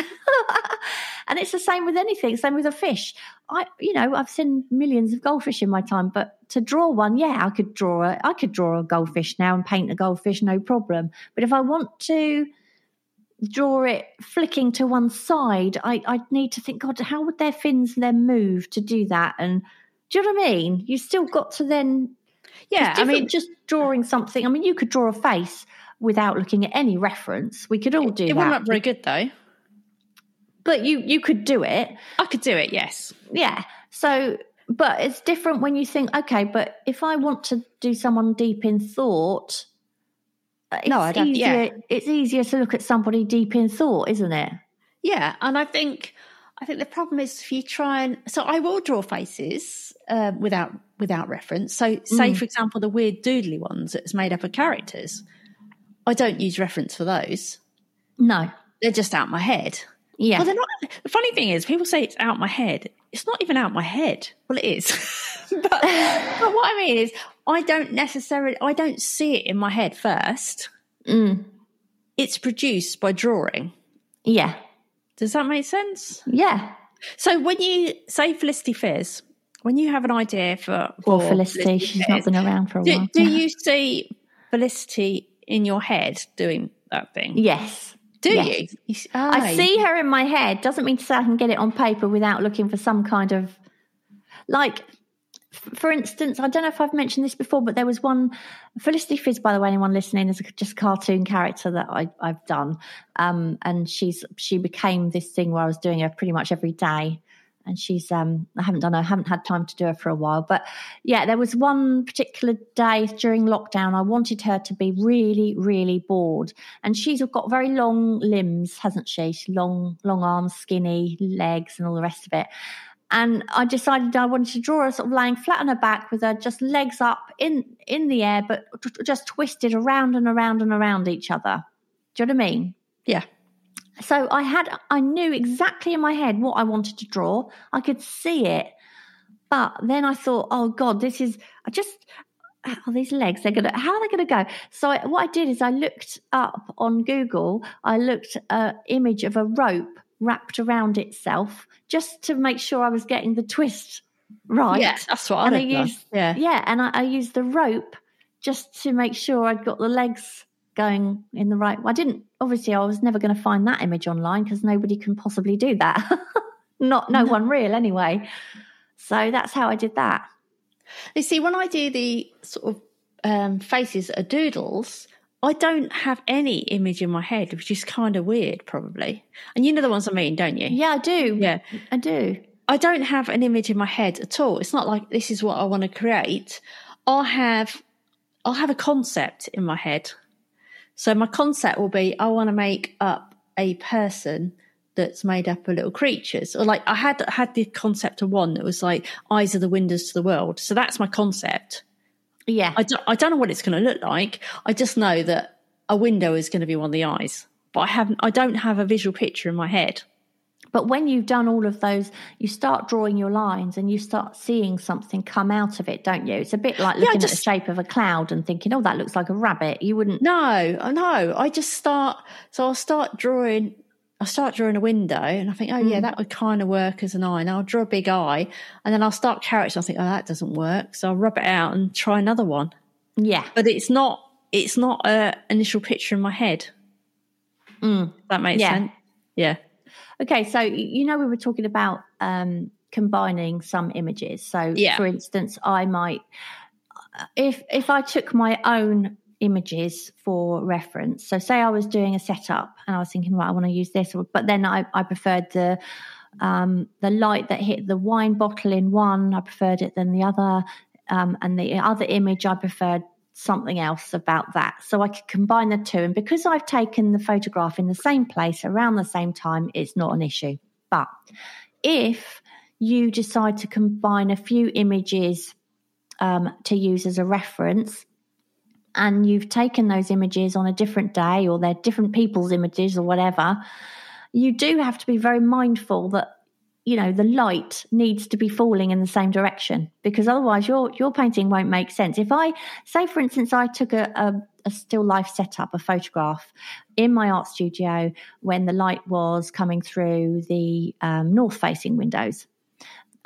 and it's the same with anything, same with a fish. I, you know, I've seen millions of goldfish in my time, but to draw one, yeah, I could draw a, I could draw a goldfish now and paint a goldfish, no problem. But if I want to draw it flicking to one side, I, I need to think, God, how would their fins then move to do that? And do you know what I mean? You still got to then
Yeah, I mean,
just drawing something. I mean, you could draw a face without looking at any reference. We could all do
it
that.
look very good though.
But you you could do it.
I could do it, yes.
Yeah. So but it's different when you think, okay, but if I want to do someone deep in thought, it's
No, I'd have-
easier
yeah.
it's easier to look at somebody deep in thought, isn't it?
Yeah, and I think I think the problem is if you try and so I will draw faces uh, without without reference. So, say
Mm.
for example, the weird doodly ones that's made up of characters, I don't use reference for those.
No.
They're just out my head.
Yeah.
Well, they're not. The funny thing is, people say it's out my head. It's not even out my head. Well, it is. [LAUGHS] but, but what I mean is, I don't necessarily. I don't see it in my head first.
Mm.
It's produced by drawing.
Yeah.
Does that make sense?
Yeah.
So when you say Felicity Fizz, when you have an idea for,
Or
for
Felicity, she's not been around for a
do,
while.
do you see Felicity in your head doing that thing?
Yes.
Do
Yes.
you? s-
I
oh.
see her in my head. Doesn't mean to say I can get it on paper without looking for some kind of like. For instance, I don't know if I've mentioned this before, but there was one Felicity Fizz, by the way, anyone listening, is a just cartoon character that I, I've done, um, and she's she became this thing where I was doing her pretty much every day, and she's um, I haven't done her, haven't had time to do her for a while, but yeah, there was one particular day during lockdown I wanted her to be really, really bored, and she's got very long limbs, hasn't she? She's long, long arms, skinny legs, and all the rest of it. And I decided I wanted to draw her sort of lying flat on her back with her just legs up in in the air, but t- just twisted around and around and around each other. Do you know what I mean?
Yeah.
So I had, I knew exactly in my head what I wanted to draw. I could see it, but then I thought, oh God, this is. I just, oh, these legs, they're gonna. How are they gonna go? So I, what I did is I looked up on Google. I looked an image of a rope wrapped around itself just to make sure I was getting the twist [LAUGHS] right.
Yeah, that's what
And
I
I
done.
used-
Yeah.
Yeah, and I, I used the rope just to make sure I'd got the legs going in the right. I didn't. Obviously, I was never going to find that image online because nobody can possibly do that. [LAUGHS] Not no one real anyway. So that's how I did that.
You see, when I do the sort of um, faces that are doodles, I don't have any image in my head, which is kind of weird, probably. And you know the ones I mean, don't you?
Yeah, I do.
Yeah.
I do.
I don't have an image in my head at all. It's not like this is what I want to create. I'll have I'll have a concept in my head. So my concept will be I want to make up a person that's made up of little creatures. Or like I had had the concept of one that was like eyes are the windows to the world. So that's my concept.
Yeah.
I don't, I don't know what it's going to look like. I just know that a window is going to be one of the eyes. But I haven't I don't have a visual picture in my head.
But when you've done all of those, you start drawing your lines and you start seeing something come out of it, don't you? It's a bit like looking at
just-
the shape of a cloud and thinking, oh, that looks like a rabbit. You wouldn't.
No, know. I just start. So I'll start drawing. I start drawing a window, and I think, oh yeah, that would kind of work as an eye. And I'll draw a big eye, and then I'll start character. I think, oh, that doesn't work. So I'll rub it out and try another one.
Yeah.
But it's not. It's not an initial picture in my head.
Mm.
That makes
Yeah.
sense. Yeah.
Okay, so you know we were talking about um, combining some images. So,
Yeah.
for instance, I might if if I took my own images for reference. So, say I was doing a setup and I was thinking, right, I want to use this, but then I, I preferred the um, the light that hit the wine bottle in one. I preferred it than the other, um, and the other image I preferred something else about that. So I could combine the two. And because I've taken the photograph in the same place around the same time, it's not an issue. But if you decide to combine a few images um, to use as a reference, and you've taken those images on a different day or they're different people's images or whatever, you do have to be very mindful that you know the light needs to be falling in the same direction because otherwise your your painting won't make sense. If i say for instance i took a, a, a still life setup a photograph in my art studio when the light was coming through the um, north facing windows.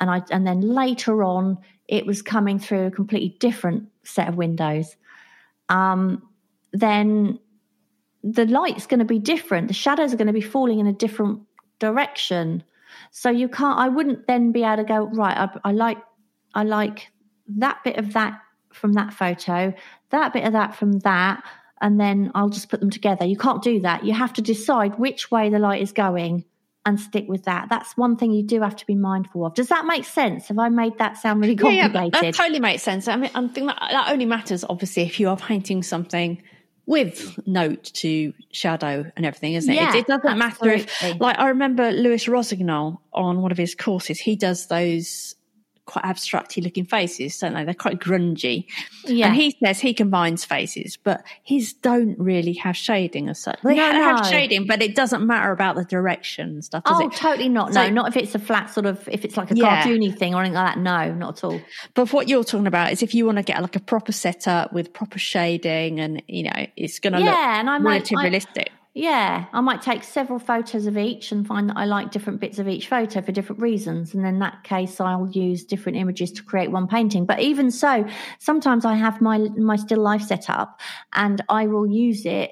And i and then later on it was coming through a completely different set of windows. Um, then the light's going to be different. The shadows are going to be falling in a different direction so you can't i wouldn't then be able to go right I, I like i like that bit of that from that photo that bit of that from that and then i'll just put them together. You can't do that. You have to decide which way the light is going and stick with that. That's one thing you do have to be mindful of. Does that make sense? Have i made that sound really
Yeah, yeah,
complicated?
that totally makes sense. I mean, I think that, that only matters, obviously, if you are painting something with note to shadow and everything, isn't it?
Yeah,
it, it doesn't matter if, like, I remember Louis Rossignol on one of his courses, he does those quite abstracty looking faces, don't they? They're quite grungy.
yeah
And he says he combines faces, but his don't really have shading as such. They
No,
have shading, but it doesn't matter about the direction and stuff,
Oh,
it?
totally not.
So-
no, not if it's a flat sort of, if it's like a
Yeah.
cartoony thing or anything like that. No, not at all.
But what you're talking about is if you want to get like a proper setup with proper shading and, you know, it's going to look
Yeah, and I might,
relatively
I,
realistic.
Yeah, I might take several photos of each and find that I like different bits of each photo for different reasons. And in that case, I'll use different images to create one painting. But even so, sometimes I have my my still life set up and I will use it.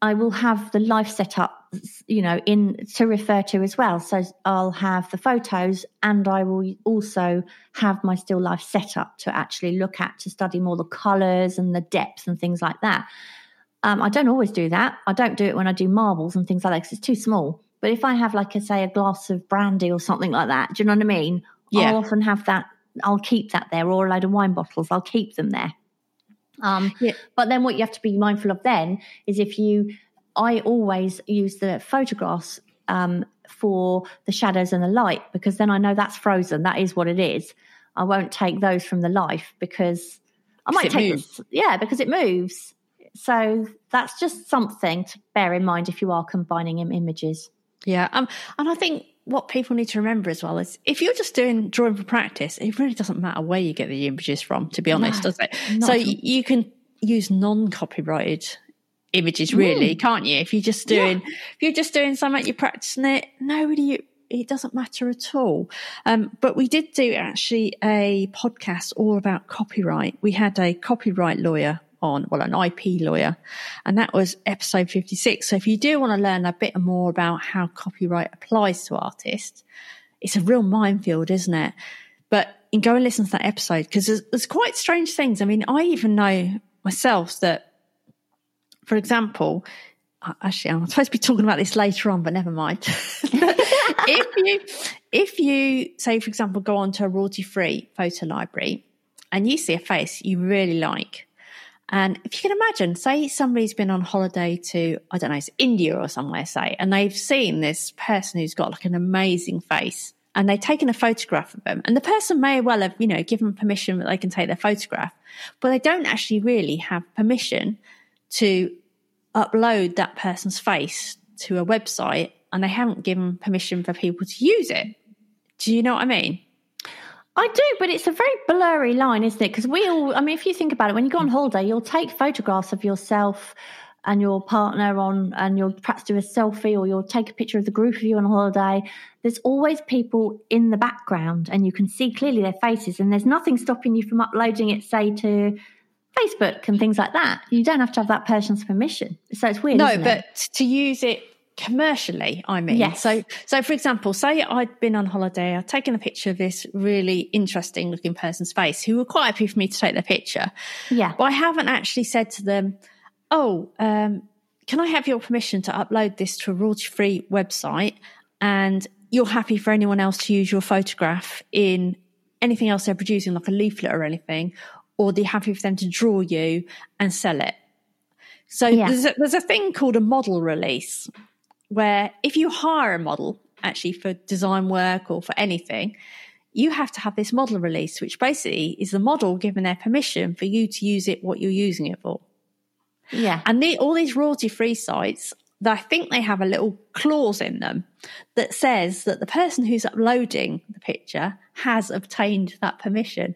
I will have the life set up you know, in to refer to as well. So I'll have the photos and I will also have my still life set up to actually look at to study more the colors and the depth and things like that. Um, I don't always do that. I don't do it when I do marbles and things like that because it's too small. But if I have, like, a, say, a glass of brandy or something like that, do you know what I mean?
Yeah.
I'll often have that. I'll keep that there, or a load of wine bottles. I'll keep them there. Um,
Yeah.
But then what you have to be mindful of then is if you, I always use the photographs um, for the shadows and the light because then I know that's frozen. That is what it is. I won't take those from the life because I might take
moves.
this, yeah, because it moves. So that's just something to bear in mind if you are combining im- images.
Yeah, um, and I think what people need to remember as well is if you're just doing drawing for practice, it really doesn't matter where you get the images from. To be honest,
No,
does it? So you can use non-copyrighted images, really, can't you? If you're just doing, if you're just doing something, you're practicing it. Nobody, it doesn't matter at all. Um, but we did do actually a podcast all about copyright. We had a copyright lawyer on, well, an IP lawyer, and that was episode 56. So if you do want to learn a bit more about how copyright applies to artists, it's a real minefield, isn't it? But go and listen to that episode because there's, there's quite strange things. I mean, I even know myself that, for example, actually, I'm supposed to be talking about this later on, but never mind. [LAUGHS] if you, if you say, for example, go onto a royalty-free photo library and you see a face you really like, and if you can imagine, say somebody's been on holiday to, I don't know, it's India or somewhere, say, and they've seen this person who's got like an amazing face and they've taken a photograph of them. And the person may well have, you know, given permission that they can take their photograph, but they don't actually really have permission to upload that person's face to a website and they haven't given permission for people to use it. Do you know what I mean?
I do, but it's a very blurry line, isn't it? Because we all, I mean, if you think about it, when you go on mm. holiday, you'll take photographs of yourself and your partner on, and you'll perhaps do a selfie or you'll take a picture of the group of you on holiday. There's always people in the background and you can see clearly their faces, and there's nothing stopping you from uploading it, say, to Facebook and things like that. You don't have to have that person's permission. So it's weird.
No,
isn't it?
but to use it commercially, I mean.
Yes.
So, so for example, say I'd been on holiday, I'd taken a picture of this really interesting looking person's face who were quite happy for me to take their picture.
yeah.
But I haven't actually said to them, oh, um, can I have your permission to upload this to a royalty free website? And you're happy for anyone else to use your photograph in anything else they're producing, like a leaflet or anything, or they're happy for them to draw you and sell it. So
Yeah.
there's, a, there's a thing called a model release where if you hire a model actually for design work or for anything, you have to have this model release, which basically is the model giving their permission for you to use it what you're using it for.
Yeah.
And the, all these royalty free sites, I think they have a little clause in them that says that the person who's uploading the picture has obtained that permission.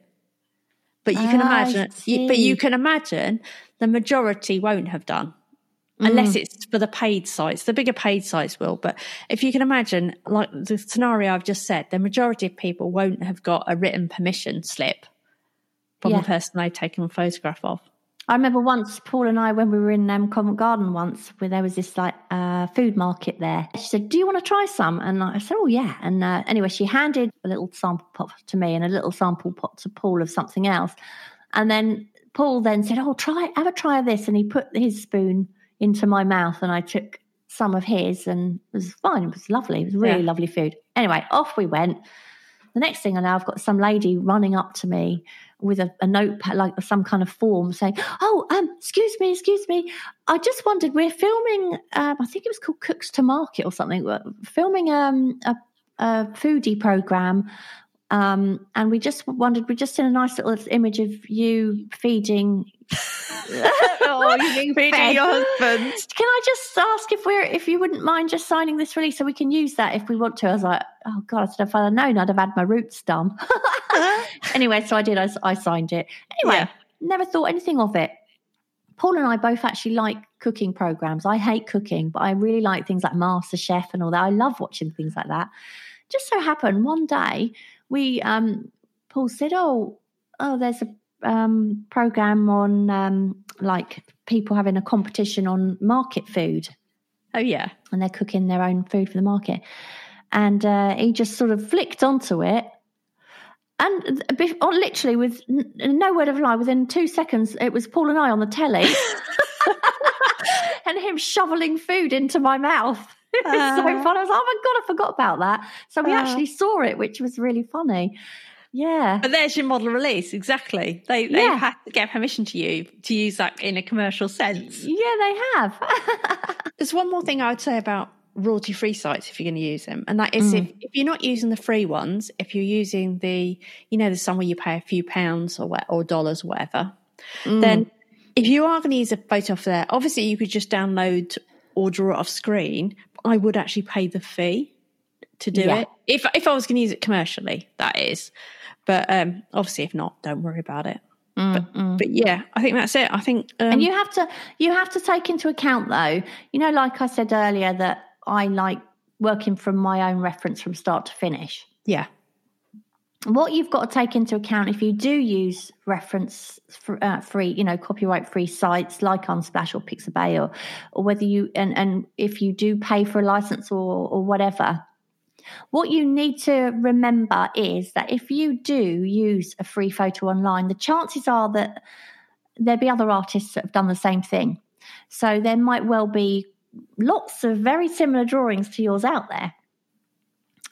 But you can imagine, you- but you can imagine the majority won't have done. Unless it's for the paid sites, the bigger paid sites will. But if you can imagine, like the scenario I've just said, the majority of people won't have got a written permission slip from
Yeah.
the person they've taken a photograph of.
I remember once Paul and I, when we were in um, Covent Garden once, where there was this like uh, food market there. She said, "Do you want to try some?" And I said, "Oh yeah." And uh, anyway, she handed a little sample pot to me and a little sample pot to Paul of something else. And then Paul then said, "Oh, try have a try of this." And he put his spoon into my mouth, and I took some of his, and it was fine. It was lovely. It was really
Yeah.
lovely food. Anyway, off we went. The next thing I know, I've got some lady running up to me with a, a notepad, like some kind of form, saying, "Oh, um, excuse me, excuse me. I just wondered. We're filming. Um, I think it was called Cooks to Market or something. We're filming um, a, a foodie program." Um, and we just wondered, we just seen a nice little image of you feeding. [LAUGHS] oh, you being [LAUGHS]
Feeding your husband.
Can I just ask if we're if you wouldn't mind just signing this release so we can use that if we want to? I was like, oh god, I said if I'd have known, I'd have had my roots done. [LAUGHS] anyway, so I did. I, I signed it. Anyway,
Yeah.
never thought anything of it. Paul and I both actually like cooking programs. I hate cooking, but I really like things like Master Chef and all that. I love watching things like that. Just so happened one day we um Paul said, "Oh, oh, there's a um program on um like people having a competition on market food."
Oh yeah.
and they're cooking their own food for the market. And uh, he just sort of flicked onto it. And literally, with no word of a lie, within two seconds, it was Paul and I on the telly, [LAUGHS] [LAUGHS] and him shoveling food into my mouth. [LAUGHS] It was so
Uh.
fun. I was like, oh my god, I forgot about that. So we
Uh.
actually saw it, which was really funny. Yeah,
But there's your model release, exactly. They they've had to get permission to you to use that in a commercial sense.
yeah, they have. [LAUGHS]
There's one more thing I would say about royalty free sites if you're going to use them, and that is if, if you're not using the free ones, if you're using the, you know, there's some where you pay a few pounds or or dollars, or whatever, then if you are going to use a photo off there, obviously you could just download or draw it off screen. I would actually pay the fee to do
Yeah.
it if if I was going to use it commercially. That is, but um, obviously if not, don't worry about it. But, but yeah, I think that's it. I think um,
And you have to you have to take into account though, you know, like I said earlier, that I like working from my own reference from start to finish.
yeah,
What you've got to take into account if you do use reference for, uh, free, you know, copyright free sites like Unsplash or Pixabay, or or whether you and and if you do pay for a license or or whatever, what you need to remember is that if you do use a free photo online, the chances are that there'll be other artists that have done the same thing. So there might well be lots of very similar drawings to yours out there.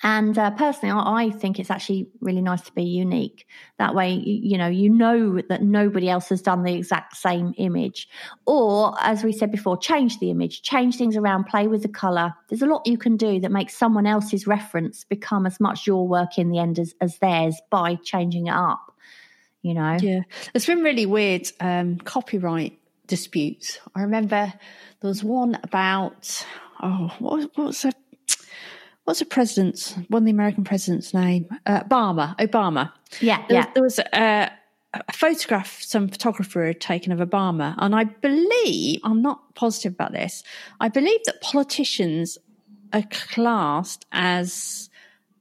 And uh, personally, I, I think it's actually really nice to be unique. That way, you, you know, you know that nobody else has done the exact same image. Or, as we said before, change the image, change things around, play with the color. There's a lot you can do that makes someone else's reference become as much your work in the end as, as theirs by changing it up. You know,
Yeah, there's been really weird um, copyright disputes. I remember there was one about oh, what what was the what's the president's one of the American president's name? Uh, Obama. Obama.
yeah,
There
yeah.
was, there was a, a photograph some photographer had taken of Obama, and I believe I'm not positive about this. I believe that politicians are classed as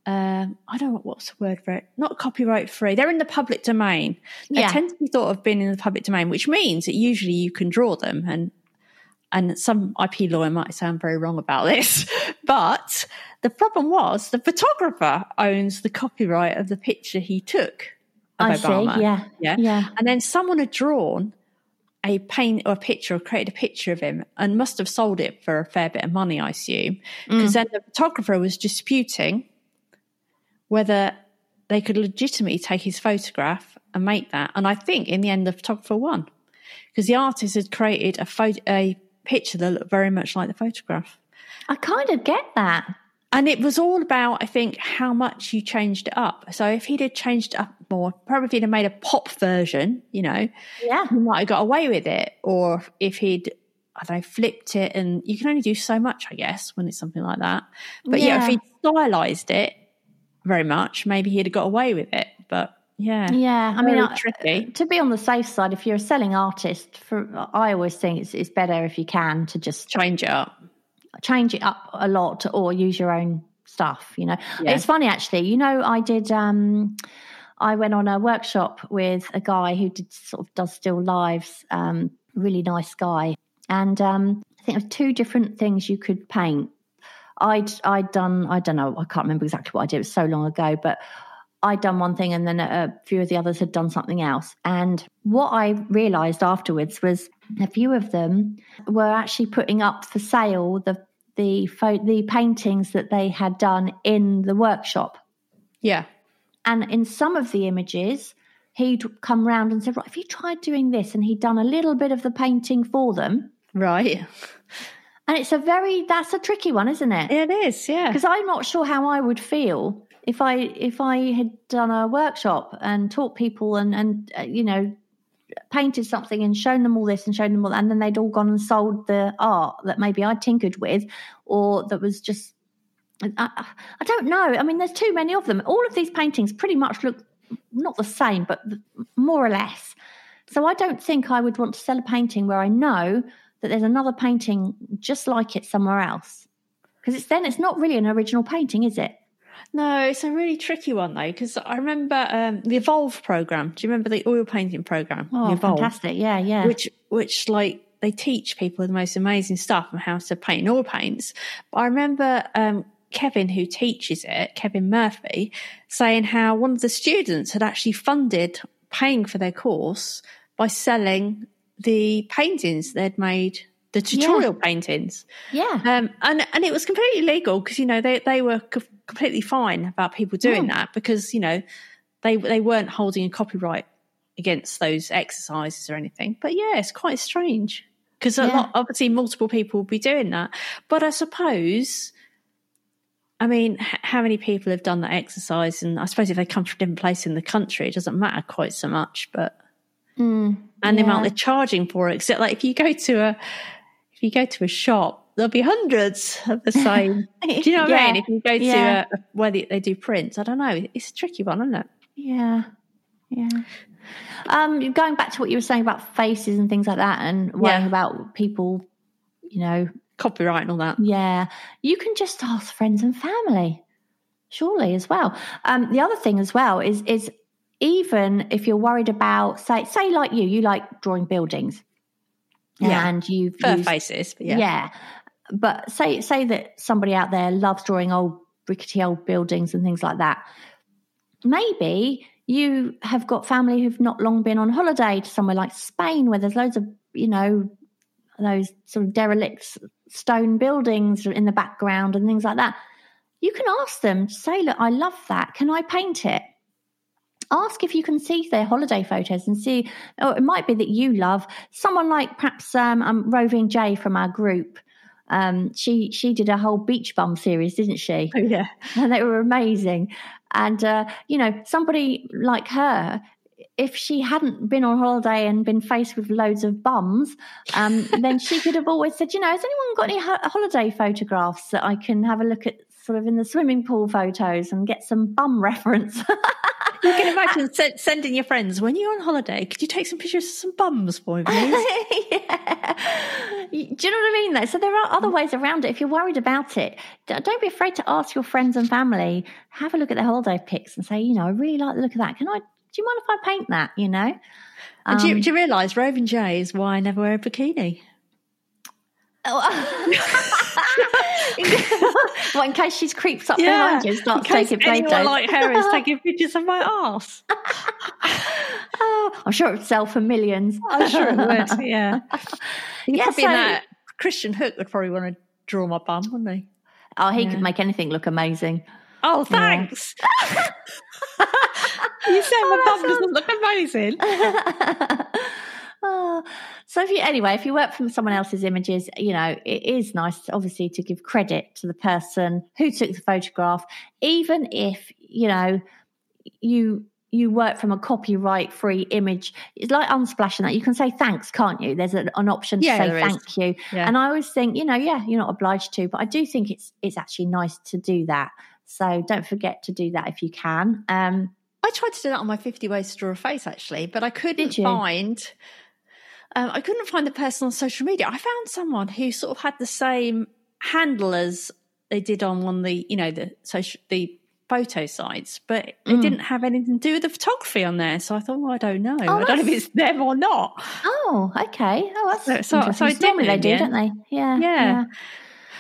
um, I don't know what's the word for it. Not copyright free. They're in the public domain. They
Yeah.
tend to be thought of being in the public domain, which means that usually you can draw them. And and some IP lawyer might sound very wrong about this, [LAUGHS] but the problem was the photographer owns the copyright of the picture he took. Of
I
Obama.
see. Yeah,
Yeah.
yeah.
And then someone had drawn a paint or a picture or created a picture of him and must have sold it for a fair bit of money, I assume. Because mm. then the photographer was disputing whether they could legitimately take his photograph and make that. And I think in the end, the photographer won because the artist had created a photo, a picture that looked very much like the photograph.
I kind of get that.
And it was all about, I think, how much you changed it up. So if he'd have changed it up more, probably if he'd have made a pop version, you know,
Yeah.
he might have got away with it. Or if he'd, I don't know, flipped it, and you can only do so much, I guess, when it's something like that. But yeah,
Yeah.
if he'd stylized it very much, maybe he'd have got away with it. But yeah,
Yeah, I mean, I-
tricky.
Uh, to be on the safe side, if you're a selling artist, for I always think it's, it's better if you can to just
change it up.
Change it up a lot or use your own stuff. You know,
Yeah.
it's funny actually. You know, I did. um I went on a workshop with a guy who did sort of does still lives. Um, really nice guy, and um, I think there's two different things you could paint. I'd I'd done I don't know I can't remember exactly what I did. It was so long ago, but I'd done one thing and then a few of the others had done something else. And what I realized afterwards was a few of them were actually putting up for sale the the the paintings that they had done in the workshop.
Yeah.
And in some of the images, he'd come round and said, "Right, if you tried doing this," and he'd done a little bit of the painting for them.
Right.
And it's a very that's a tricky one, isn't it?
It is. Yeah.
because I'm not sure how I would feel if I if I had done a workshop and taught people and and uh, you know painted something and shown them all this and shown them all and then they'd all gone and sold the art that maybe I tinkered with or that was just I, I don't know. I mean, there's too many of them. All of these paintings pretty much look not the same, but more or less. So I don't think I would want to sell a painting where I know that there's another painting just like it somewhere else because it's then it's not really an original painting, is it?
No, it's a really tricky one though because I remember um, the Evolve program. Do you remember the oil painting program?
Oh,
Evolve?
fantastic! Yeah, yeah,
Which, which like they teach people the most amazing stuff on how to paint oil paints. But I remember um, Kevin, who teaches it, Kevin Murphy, saying how one of the students had actually funded paying for their course by selling the paintings they'd made the tutorial yeah. paintings.
Yeah.
Um, and, and it was completely legal because, you know, they, they were co- completely fine about people doing mm. that because, you know, they, they weren't holding a copyright against those exercises or anything. But yeah, it's quite strange because yeah. obviously multiple people will be doing that. But I suppose, I mean, h- how many people have done that exercise? And I suppose if they come from a different place in the country, it doesn't matter quite so much, but,
mm,
and yeah. the amount they're charging for it. Except like if you go to a, you go to a shop, there'll be hundreds of the same. [LAUGHS] do you know what yeah. I mean? If you go to yeah. a, where they, they, do prints, I don't know. It's a tricky one, isn't it?
Yeah, yeah. Um, going back to what you were saying about faces and things like that, and worrying yeah. about people, you know,
copyright and all that.
Yeah, you can just ask friends and family, surely as well. Um, the other thing as well is is even if you're worried about, say, say like you, you like drawing buildings yeah. and you've
for used, faces,
yeah. yeah. But say say that somebody out there loves drawing old rickety old buildings and things like that. Maybe you have got family who've not long been on holiday to somewhere like Spain, where there's loads of you know those sort of derelict stone buildings in the background and things like that. You can ask them say, "Look, I love that. Can I paint it?" Ask if you can see their holiday photos and see, or it might be that you love someone like perhaps um, um Roving Jay from our group. Um, she she did a whole beach bum series, didn't she?
Oh yeah, [LAUGHS]
and they were amazing. And uh, you know, somebody like her, if she hadn't been on holiday and been faced with loads of bums, um, [LAUGHS] then she could have always said, you know, has anyone got any ho- holiday photographs that I can have a look at, sort of in the swimming pool photos and get some bum reference? [LAUGHS]
You can imagine send, sending your friends when you're on holiday. Could you take some pictures of some bums for me, [LAUGHS] please?
yeah. Do you know what I mean? Though, so there are other ways around it. If you're worried about it, don't be afraid to ask your friends and family. Have a look at their holiday pics and say, you know, I really like the look of that. Can I? Do you mind if I paint that? You know.
Um, do you, do you realise Roving Jay is why I never wear a bikini? [LAUGHS]
well, in case she's creeps up yeah, behind you and starts taking
photos. like her is [LAUGHS] taking pictures of my ass. [LAUGHS]
oh, I'm sure it would sell for millions.
I'm sure it would. Yeah. yeah probably so, that Christian Hook would probably want to draw my bum, wouldn't he?
Oh, he yeah. could make anything look amazing.
Oh, thanks. Yeah. you said oh, my bum sounds... doesn't look amazing.
Oh, so if you anyway, if you work from someone else's images, you know it is nice, obviously, to give credit to the person who took the photograph, even if you know you you work from a copyright free image. It's like unsplashing that. You can say thanks, can't you? There's an, an option to yeah, say thank is. you. Yeah. And I always think, you know, yeah, you're not obliged to, but I do think it's it's actually nice to do that. So don't forget to do that if you can. Um,
I tried to do that on my 50 ways to draw a face actually, but I couldn't find um, I couldn't find the person on social media. I found someone who sort of had the same handle as they did on one of the, you know, the social, the photo sites, but it mm. didn't have anything to do with the photography on there. So I thought, well, I don't know. Oh, I don't know if it's them or not.
Oh, okay. Oh, that's so, so, so I did. They do, don't they? Yeah,
yeah. Yeah.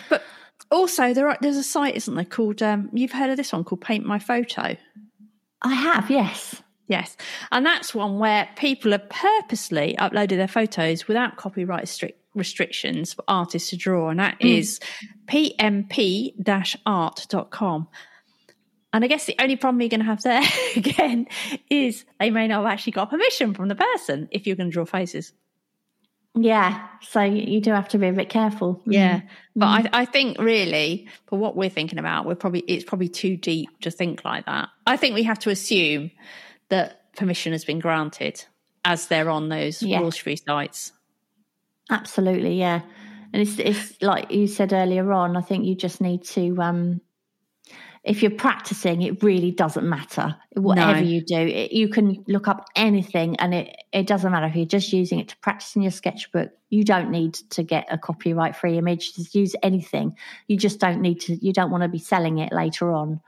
But also, there are, there's a site, isn't there, called, um, you've heard of this one called Paint My Photo?
I have, yes.
Yes. And that's one where people have purposely uploaded their photos without copyright strict restrictions for artists to draw. And that mm. is pmp art.com. And I guess the only problem you're going to have there [LAUGHS] again is they may not have actually got permission from the person if you're going to draw faces.
Yeah, so you do have to be a bit careful.
Yeah, mm. but. I, I think really for what we're thinking about, we're probably it's probably too deep to think like that. I think we have to assume that permission has been granted as they're on those yeah. free sites.
Absolutely, yeah. And it's it's like you said earlier on, I think you just need to um if you're practicing, it really doesn't matter. Whatever no. you do, it, you can look up anything and it, it doesn't matter if you're just using it to practice in your sketchbook. You don't need to get a copyright free image. Just use anything. You just don't need to, you don't want to be selling it later on.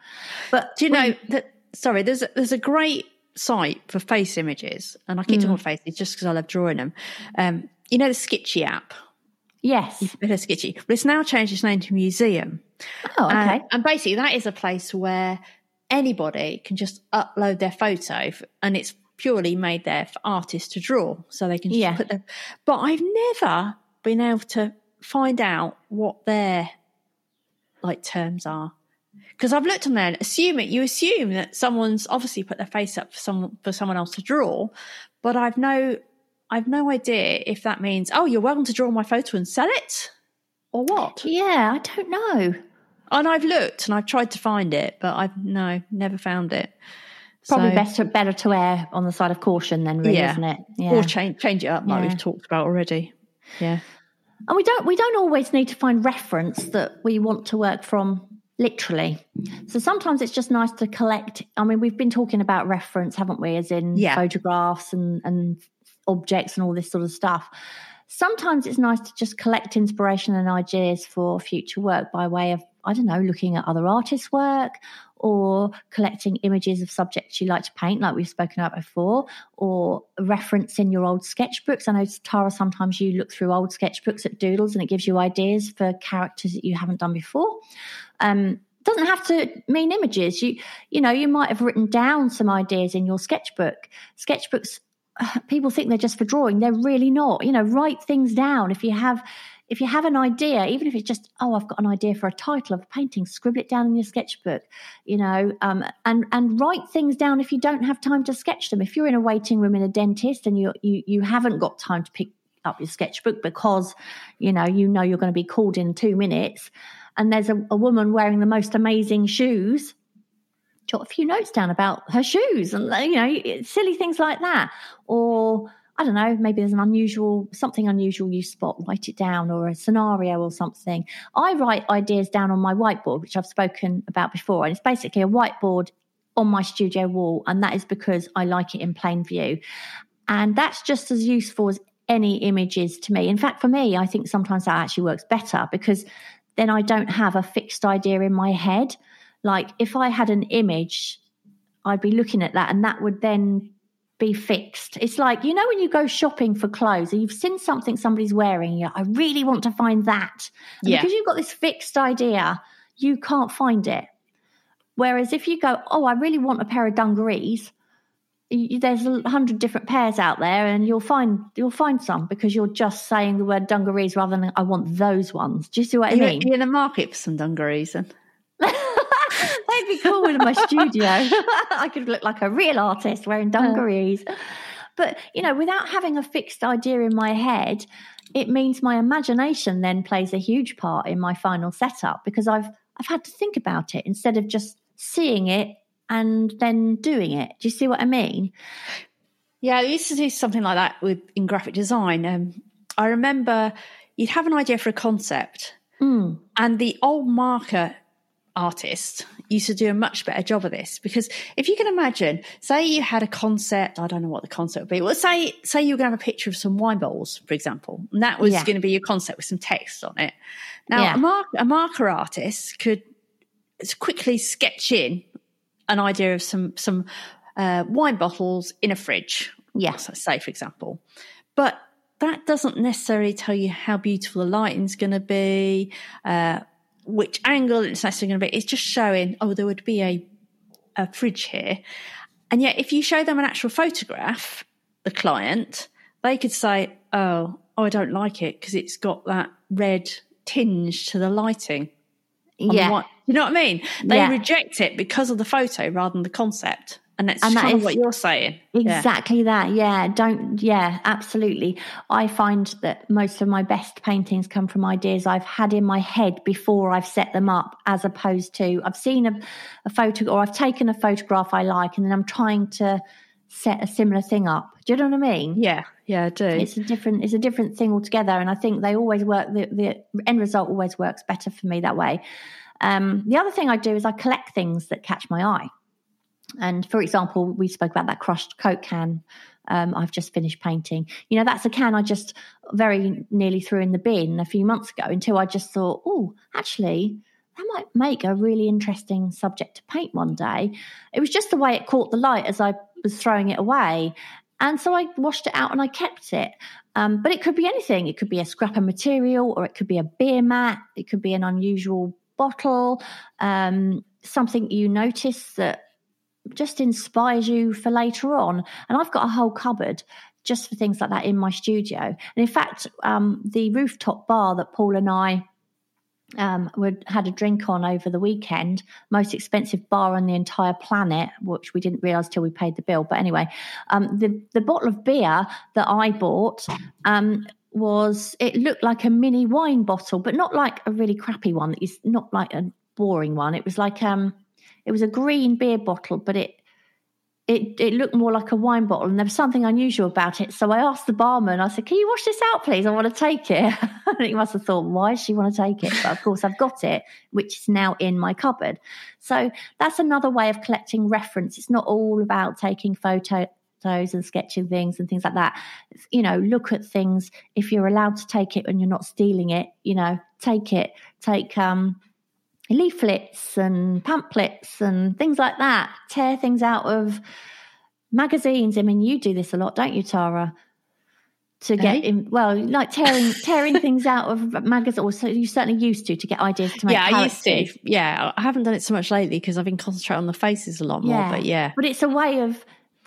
But do you know that, sorry, there's, there's a great site for face images, and I keep mm. talking about faces just because I love drawing them. Um, you know the Sketchy app.
Yes.
Bit of Sketchy, but it's now changed its name to Museum.
Oh, okay.
And, and basically, that is a place where anybody can just upload their photo, and it's purely made there for artists to draw, so they can just
Yeah.
put them. But I've never been able to find out what their like terms are because I've looked on there and assume it. You assume that someone's obviously put their face up for someone for someone else to draw, but I've no, I've no idea if that means oh you're welcome to draw my photo and sell it, or what.
yeah, I don't know.
And I've looked and I've tried to find it, but I've no, never found it.
Probably
So-
better better to err on the side of caution then, really,
Yeah.
isn't it? Yeah.
or change change it up like
Yeah.
we've talked about already. Yeah,
And we don't we don't always need to find reference that we want to work from literally. So sometimes it's just nice to collect. I mean, we've been talking about reference, haven't we? As in
Yeah.
photographs and and objects and all this sort of stuff. Sometimes it's nice to just collect inspiration and ideas for future work by way of I don't know, looking at other artists' work or collecting images of subjects you like to paint, like we've spoken about before, or referencing your old sketchbooks. I know, Tara, sometimes you look through old sketchbooks at Doodles and it gives you ideas for characters that you haven't done before. Um, doesn't have to mean images. You, you know, you might have written down some ideas in your sketchbook. Sketchbooks, [SIGHS] people think they're just for drawing. They're really not. You know, write things down. If you have, if you have an idea, even if it's just, oh, I've got an idea for a title of a painting, scribble it down in your sketchbook, you know, um, and and write things down if you don't have time to sketch them. If you're in a waiting room in a dentist and you you you haven't got time to pick up your sketchbook because you know you know you're going to be called in two minutes, and there's a, a woman wearing the most amazing shoes. Jot a few notes down about her shoes and you know silly things like that, or I don't know, maybe there's an unusual, something unusual you spot, write it down, or a scenario or something. I write ideas down on my whiteboard, which I've spoken about before. And it's basically a whiteboard on my studio wall. And that is because I like it in plain view. And that's just as useful as any images to me. In fact, for me, I think sometimes that actually works better because then I don't have a fixed idea in my head. Like if I had an image, I'd be looking at that and that would then be fixed. It's like, you know, when you go shopping for clothes and you've seen something somebody's wearing, you're, I really want to find that. And
Yeah.
Because you've got this fixed idea, you can't find it. Whereas if you go, oh, I really want a pair of dungarees, you, there's a hundred different pairs out there, and you'll find you'll find some because you're just saying the word dungarees rather than I want those ones. Do you see what I
you
mean?
You're in the market for some dungarees and [LAUGHS]
They'd be cool in my studio. [LAUGHS] I could look like a real artist wearing dungarees. But, you know, without having a fixed idea in my head, it means my imagination then plays a huge part in my final setup because I've I've had to think about it instead of just seeing it and then doing it. Do you see what I mean?
Yeah, I used to do something like that with in graphic design. Um, I remember you'd have an idea for a concept,
Mm.
and the old marker artist used to do a much better job of this because if you can imagine, say you had a concept, I don't know what the concept would be. Well, say say you were going to have a picture of some wine bowls, for example, and that was
Yeah.
going to be your concept with some text on it. Now,
Yeah.
a, mark, a marker artist could quickly sketch in an idea of some some uh, wine bottles in a fridge.
Yeah.
so say for example, but that doesn't necessarily tell you how beautiful the lighting's going to be, uh, which angle it's necessarily going to be. It's just showing, oh, there would be a a fridge here, and yet if you show them an actual photograph, the client, they could say, oh, oh, I don't like it because it's got that red tinge to the lighting. the
Yeah.
white- you know what I mean? They
Yeah.
reject it because of the photo rather than the concept, and that's
And that
kind of what you're saying. Yeah.
Exactly that. Yeah. Don't, yeah, absolutely. I find that most of my best paintings come from ideas I've had in my head before I've set them up, as opposed to I've seen a, a photo or I've taken a photograph I like and then I'm trying to set a similar thing up. Do you know what I mean?
Yeah, yeah, I do.
It's a different, it's a different thing altogether. And I think they always work, the, the end result always works better for me that way. Um, the other thing I do is I collect things that catch my eye. And for example, we spoke about that crushed Coke can um, I've just finished painting. You know, that's a can I just very nearly threw in the bin a few months ago until I just thought, oh, actually, that might make a really interesting subject to paint one day. It was just the way it caught the light as I was throwing it away. and so I washed it out and I kept it. Um, but it could be anything. It could be a scrap of material, or it could be a beer mat. It could be an unusual bottle, um, something you notice that just inspires you for later on. And I've got a whole cupboard just for things like that in my studio. And in fact, um, the rooftop bar that Paul and I um, we had a drink on over the weekend, most expensive bar on the entire planet, which we didn't realize till we paid the bill. But anyway, um, the the bottle of beer that I bought um, was it looked like a mini wine bottle, but not like a really crappy one. It's not like a boring one. It was like um, it was a green beer bottle, but it it, it looked more like a wine bottle and there was something unusual about it. So I asked the barman, I said, Can you wash this out, please? I want to take it. [LAUGHS] and he must have thought, Why does she want to take it? But of course, I've got it, which is now in my cupboard. So that's another way of collecting reference. It's not all about taking photos and sketching things and things like that. You know, look at things. If you're allowed to take it and you're not stealing it, you know, take it. Take um leaflets and pamphlets and things like that, tear things out of magazines. I mean, you do this a lot, don't you, Tara? To get hey? in, well, like tearing tearing things out of magazines, or so you certainly used to to get ideas to make.
Yeah, I used to. Yeah, I haven't done it so much lately because I've been concentrating on the faces a lot more. Yeah. But yeah,
but it's a way of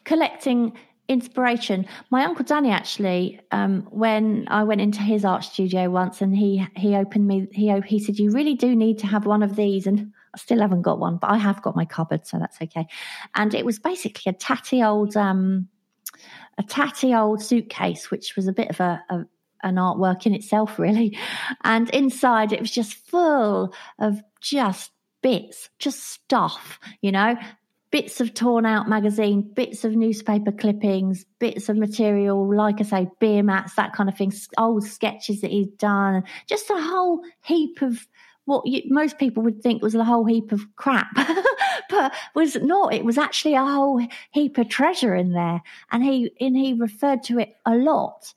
collecting inspiration. My uncle Danny actually, um, when I went into his art studio once, and he he opened me, he he said, "You really do need to have one of these." And I still haven't got one, but I have got my cupboard, so that's okay. And it was basically a tatty old, um, a tatty old suitcase, which was a bit of a, a an artwork in itself, really. And inside, it was just full of just bits, just stuff, you know, bits of torn out magazine, bits of newspaper clippings, bits of material, like I say, beer mats, that kind of thing, old sketches that he's done, just a whole heap of what you, most people would think was a whole heap of crap, [LAUGHS] but was not. It was actually a whole heap of treasure in there, and he and he referred to it a lot.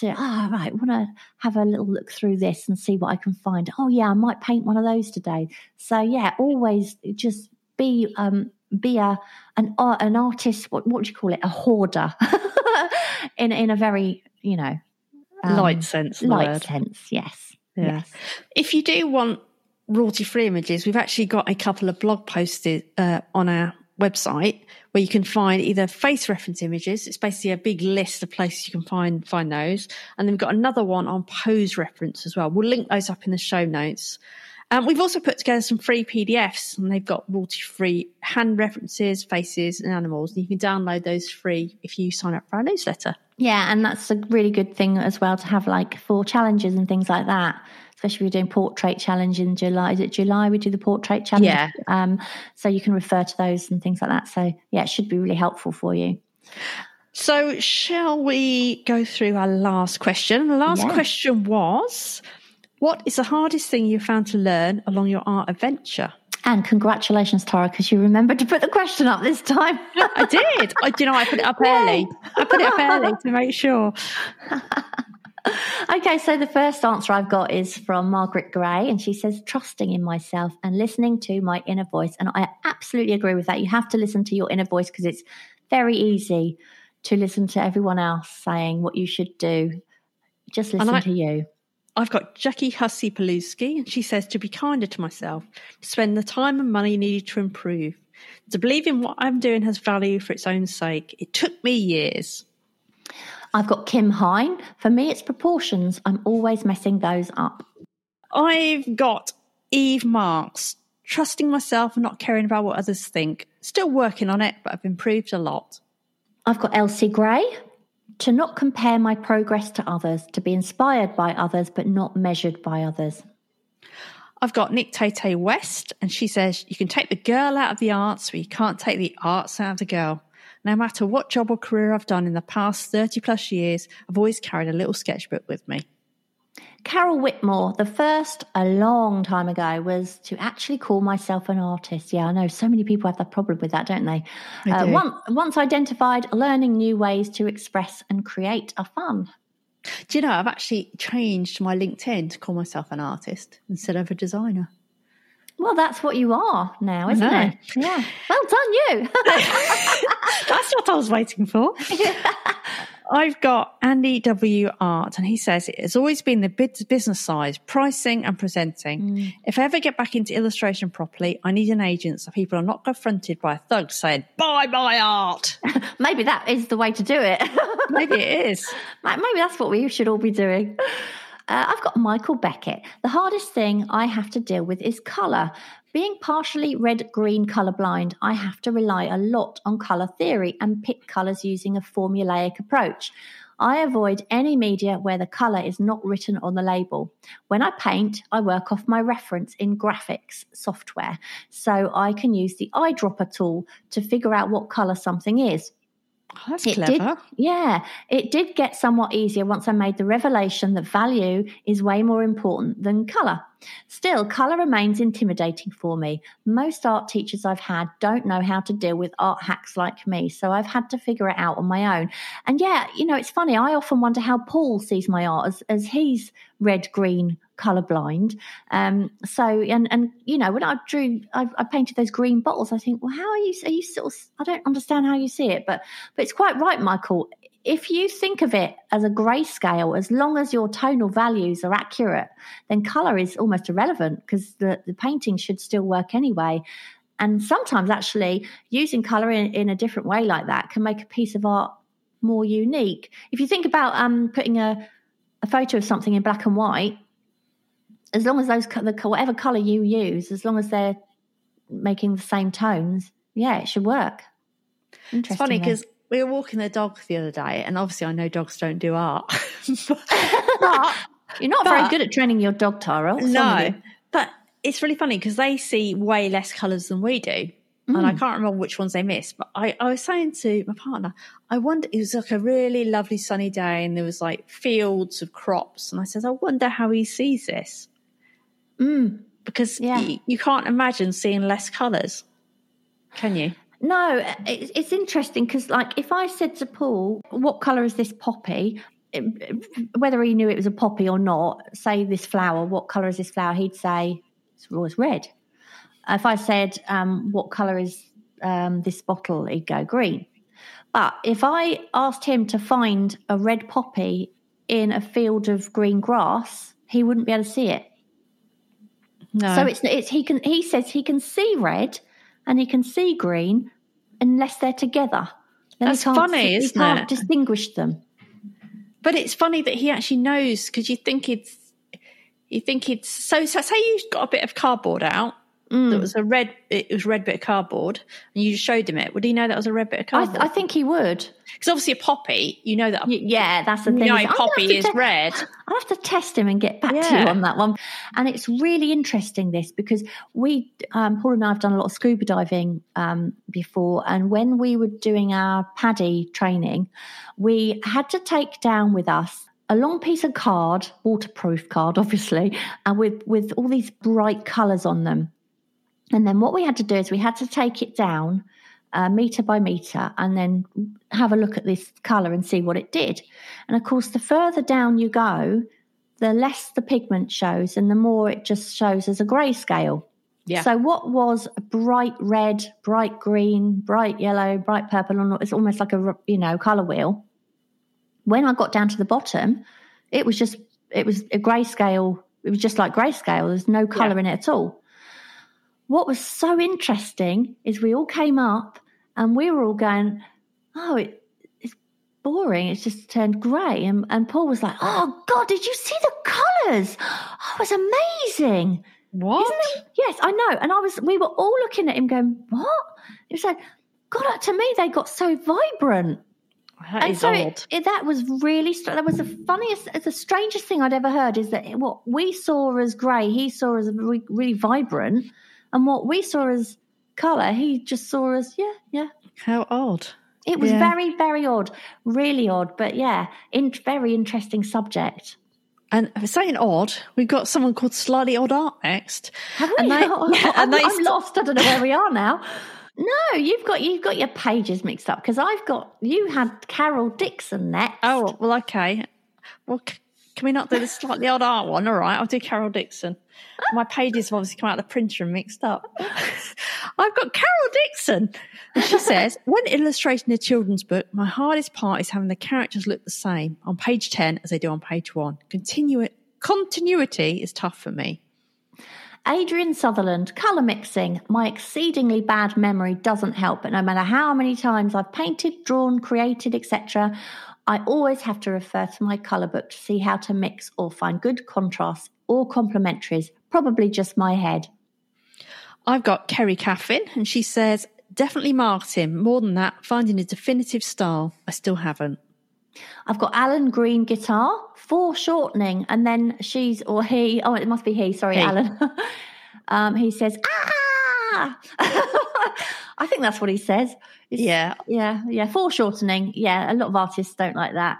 To oh, right, want to have a little look through this and see what I can find. Oh yeah, I might paint one of those today. So yeah, always just be um, be a an art an artist. What what do you call it? A hoarder, [LAUGHS] in in a very you know
um, light sense.
Light word. sense, yes. Yeah. Yes.
If you do want royalty free images, we've actually got a couple of blog posts uh, on our website where you can find either face reference images. It's basically a big list of places you can find find those, and then we've got another one on pose reference as well. We'll link those up in the show notes. Um, we've also put together some free PDFs, and they've got royalty-free hand references, faces, and animals. And you can download those free if you sign up for our newsletter.
Yeah, and that's a really good thing as well to have like for challenges and things like that. Especially if you're doing portrait challenge in July. Is it July we do the portrait challenge?
Yeah.
Um, so you can refer to those and things like that. So yeah, it should be really helpful for you.
So shall we go through our last question? The last yeah. question was what is the hardest thing you found to learn along your art adventure?
And congratulations, Tara, because you remembered to put the question up this time. [LAUGHS]
I did. I, you know, I put it up early. I put it up early to make sure. [LAUGHS]
okay, so the first answer I've got is from Margaret Gray, and she says, trusting in myself and listening to my inner voice. And I absolutely agree with that. You have to listen to your inner voice because it's very easy to listen to everyone else saying what you should do. Just listen to you.
I've got Jackie Hussey Paluski, and she says to be kinder to myself, to spend the time and money needed to improve, to believe in what I'm doing has value for its own sake. It took me years.
I've got Kim Hine. For me, it's proportions. I'm always messing those up.
I've got Eve Marks, trusting myself and not caring about what others think. Still working on it, but I've improved a lot.
I've got Elsie Gray to not compare my progress to others, to be inspired by others, but not measured by others.
I've got Nick Tate West, and she says, You can take the girl out of the arts, but you can't take the arts out of the girl. No matter what job or career I've done in the past 30 plus years, I've always carried a little sketchbook with me.
Carol Whitmore, the first a long time ago was to actually call myself an artist. Yeah, I know so many people have that problem with that, don't they? Uh, do. once, once identified, learning new ways to express and create are fun.
Do you know, I've actually changed my LinkedIn to call myself an artist instead of a designer.
Well, that's what you are now, isn't it? Yeah. Well done, you. [LAUGHS] [LAUGHS]
That's what I was waiting for. [LAUGHS] I've got Andy W. Art, and he says it has always been the business side, pricing and presenting. If I ever get back into illustration properly, I need an agent so people are not confronted by a thug saying, buy my art. [LAUGHS]
Maybe that is the way to do it. [LAUGHS]
Maybe it is.
Maybe that's what we should all be doing. Uh, I've got Michael Beckett. The hardest thing I have to deal with is colour. Being partially red green colourblind, I have to rely a lot on colour theory and pick colours using a formulaic approach. I avoid any media where the colour is not written on the label. When I paint, I work off my reference in graphics software, so I can use the eyedropper tool to figure out what colour something is.
Oh, that's
It
clever.
did, yeah, it did get somewhat easier once I made the revelation that value is way more important than colour. Still, colour remains intimidating for me. Most art teachers I've had don't know how to deal with art hacks like me, so I've had to figure it out on my own. And yeah, you know, it's funny, I often wonder how Paul sees my art as, as he's red green colorblind. Um, so, and, and, you know, when I drew, I, I painted those green bottles, I think, well, how are you, are you sort of, I don't understand how you see it, but, but it's quite right, Michael. If you think of it as a grayscale, as long as your tonal values are accurate, then color is almost irrelevant because the, the painting should still work anyway. And sometimes actually using color in, in a different way like that can make a piece of art more unique. If you think about um, putting a, a photo of something in black and white, as long as those the whatever color you use, as long as they're making the same tones, yeah, it should work.
It's funny because we were walking the dog the other day, and obviously I know dogs don't do art. [LAUGHS]
But you're not very good at training your dog, Tara. What's wrong with
no, but it's really funny because they see way less colours than we do. And I mm. can't remember which ones they missed, but I, I was saying to my partner, I wonder, it was like a really lovely sunny day and there was like fields of crops. And I said, I wonder how he sees this.
Mm.
Because
Yeah.
y- you can't imagine seeing less colours, can you?
No, it's, it's interesting because, like, if I said to Paul, "What color is this poppy?" Whether he knew it was a poppy or not, say this flower, what color is this flower? He'd say it's always red. If I said, um, "What color is um, this bottle?" He'd go green. But if I asked him to find a red poppy in a field of green grass, he wouldn't be able to see it.
No.
So it's it's he can he says he can see red and he can see green unless they're together. Then
That's funny,
see-
isn't
he can't
it?
distinguish them.
But it's funny that he actually knows because you think it's, you think it's so. So say you've got a bit of cardboard out.
Mm.
That was a red. It was a red bit of cardboard, and you showed him it. Would he know that was a red bit of
I,
cardboard?
I think he would.
Because obviously a poppy, you know that
Y- Yeah, that's the
you
thing.
know
I'm gonna
poppy is
te-
red.
I'll have to test him and get back to you on that one. And it's really interesting this because we, um, Paul and I have done a lot of scuba diving um, before. And when we were doing our PADI training, we had to take down with us a long piece of card, waterproof card, obviously, and with, with all these bright colours on them. And then what we had to do is we had to take it down uh, meter by meter and then have a look at this colour and see what it did. And of course, the further down you go, the less the pigment shows and the more it just shows as a grayscale.
Yeah.
So what was a bright red, bright green, bright yellow, bright purple, and it's almost like a you know color wheel. When I got down to the bottom, it was just it was a grayscale. It was just like grayscale. There's no color
Yeah.
in it at all. What was so interesting is we all came up and we were all going, "Oh, it, it's boring. It's just turned grey. And, and Paul was like, "Oh God, did you see the colours? Oh, it was amazing."
What?
Isn't it? Yes, I know. And I was, we were all looking at him going, what? It was like, God, to me, they got so vibrant.
That
and so
odd.
it, it, that was really, that was the funniest, the strangest thing I'd ever heard is that what we saw as grey, he saw as really, really vibrant. And what we saw as colour, he just saw as, yeah, yeah.
How odd.
It was
Yeah.
very, very odd, really odd. But yeah, in, very interesting subject.
And saying odd, we've got someone called Slightly Odd Art next.
Have we? [LAUGHS]
And they-
I'm,
yeah, and
I'm
st-
lost. I don't know where we are now. No, you've got you've got your pages mixed up because I've got you had Carol Dixon next.
Oh, well, okay. Well, Can we not do the slightly odd art one? All right, I'll do Carol Dixon. My pages have obviously come out of the printer and mixed up. [LAUGHS] I've got Carol Dixon. And she says, when illustrating a children's book, my hardest part is having the characters look the same on page 10 as they do on page 1. Continu- continuity is tough for me.
Adrian Sutherland, colour mixing. My exceedingly bad memory doesn't help, but no matter how many times I've painted, drawn, created, etc., I always have to refer to my colour book to see how to mix or find good contrasts or complementaries. Probably just my head.
I've got Kerry Caffin, and she says, definitely marketing. More than that, finding a definitive style. I still haven't.
I've got Alan Green guitar, foreshortening, and then she's or he. Oh, it must be he. Sorry,
He.
Alan. [LAUGHS] um, he says, "Ah." [LAUGHS] I think that's what he says. It's-
Yeah.
yeah, yeah. Foreshortening. Yeah, a lot of artists don't like that.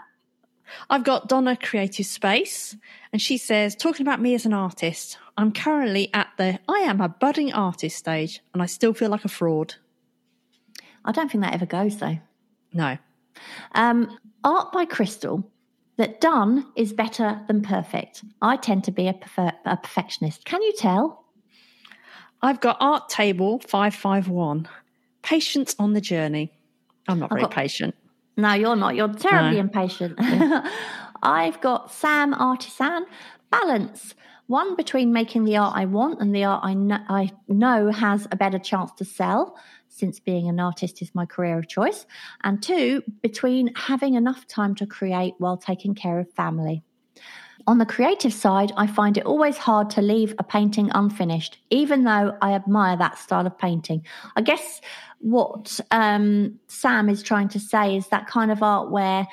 I've got Donna Creative Space, and she says, talking about me as an artist, I'm currently at the I am a budding artist stage, and I still feel like a fraud.
I don't think that ever goes though.
No.
Um, art by Crystal. That done is better than perfect. I tend to be a, prefer- a perfectionist. Can you tell?
I've got Art Table 551, Patience on the Journey. I'm not very
got-
patient.
No, you're not. You're terribly
No.
impatient. [LAUGHS] I've got Sam Artisan balance. One between making the art I want and the art I know, I know has a better chance to sell, since being an artist is my career of choice. And two, between having enough time to create while taking care of family. On the creative side, I find it always hard to leave a painting unfinished, even though I admire that style of painting. I guess what um, Sam is trying to say is that kind of art where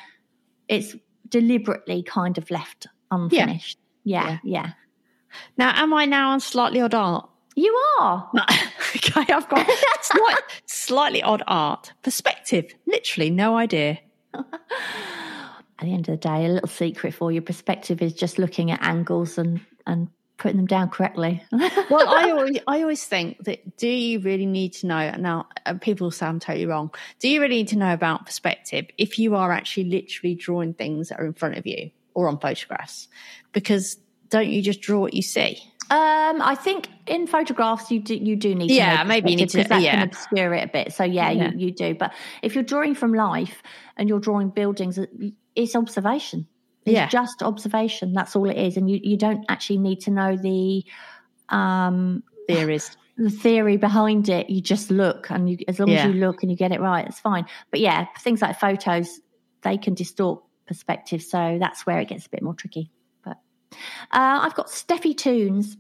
it's deliberately kind of left unfinished. Yeah, yeah.
Now, am I now on Slightly Odd Art?
You are.
No. [LAUGHS] okay, I've got slight, slightly odd art. Perspective, literally no idea. [LAUGHS]
At the end of the day, a little secret for you perspective is just looking at angles and, and putting them down correctly. [LAUGHS]
well, I always, I always think that do you really need to know? Now, uh, people say I'm totally wrong. Do you really need to know about perspective if you are actually literally drawing things that are in front of you or on photographs? Because don't you just draw what you see?
Um, I think in photographs you do you do need to
Yeah, maybe you need to-
that
yeah.
can obscure it a bit. So yeah,
Yeah.
You, you do. But if you're drawing from life and you're drawing buildings, it's observation. It's
Yeah.
just observation. That's all it is, and you you don't actually need to know the um
Theories. [SIGHS]
the theory behind it. You just look, and you, as long
Yeah.
as you look and you get it right, it's fine. But yeah, things like photos, they can distort perspective, so that's where it gets a bit more tricky. But uh, I've got Steffi Toons,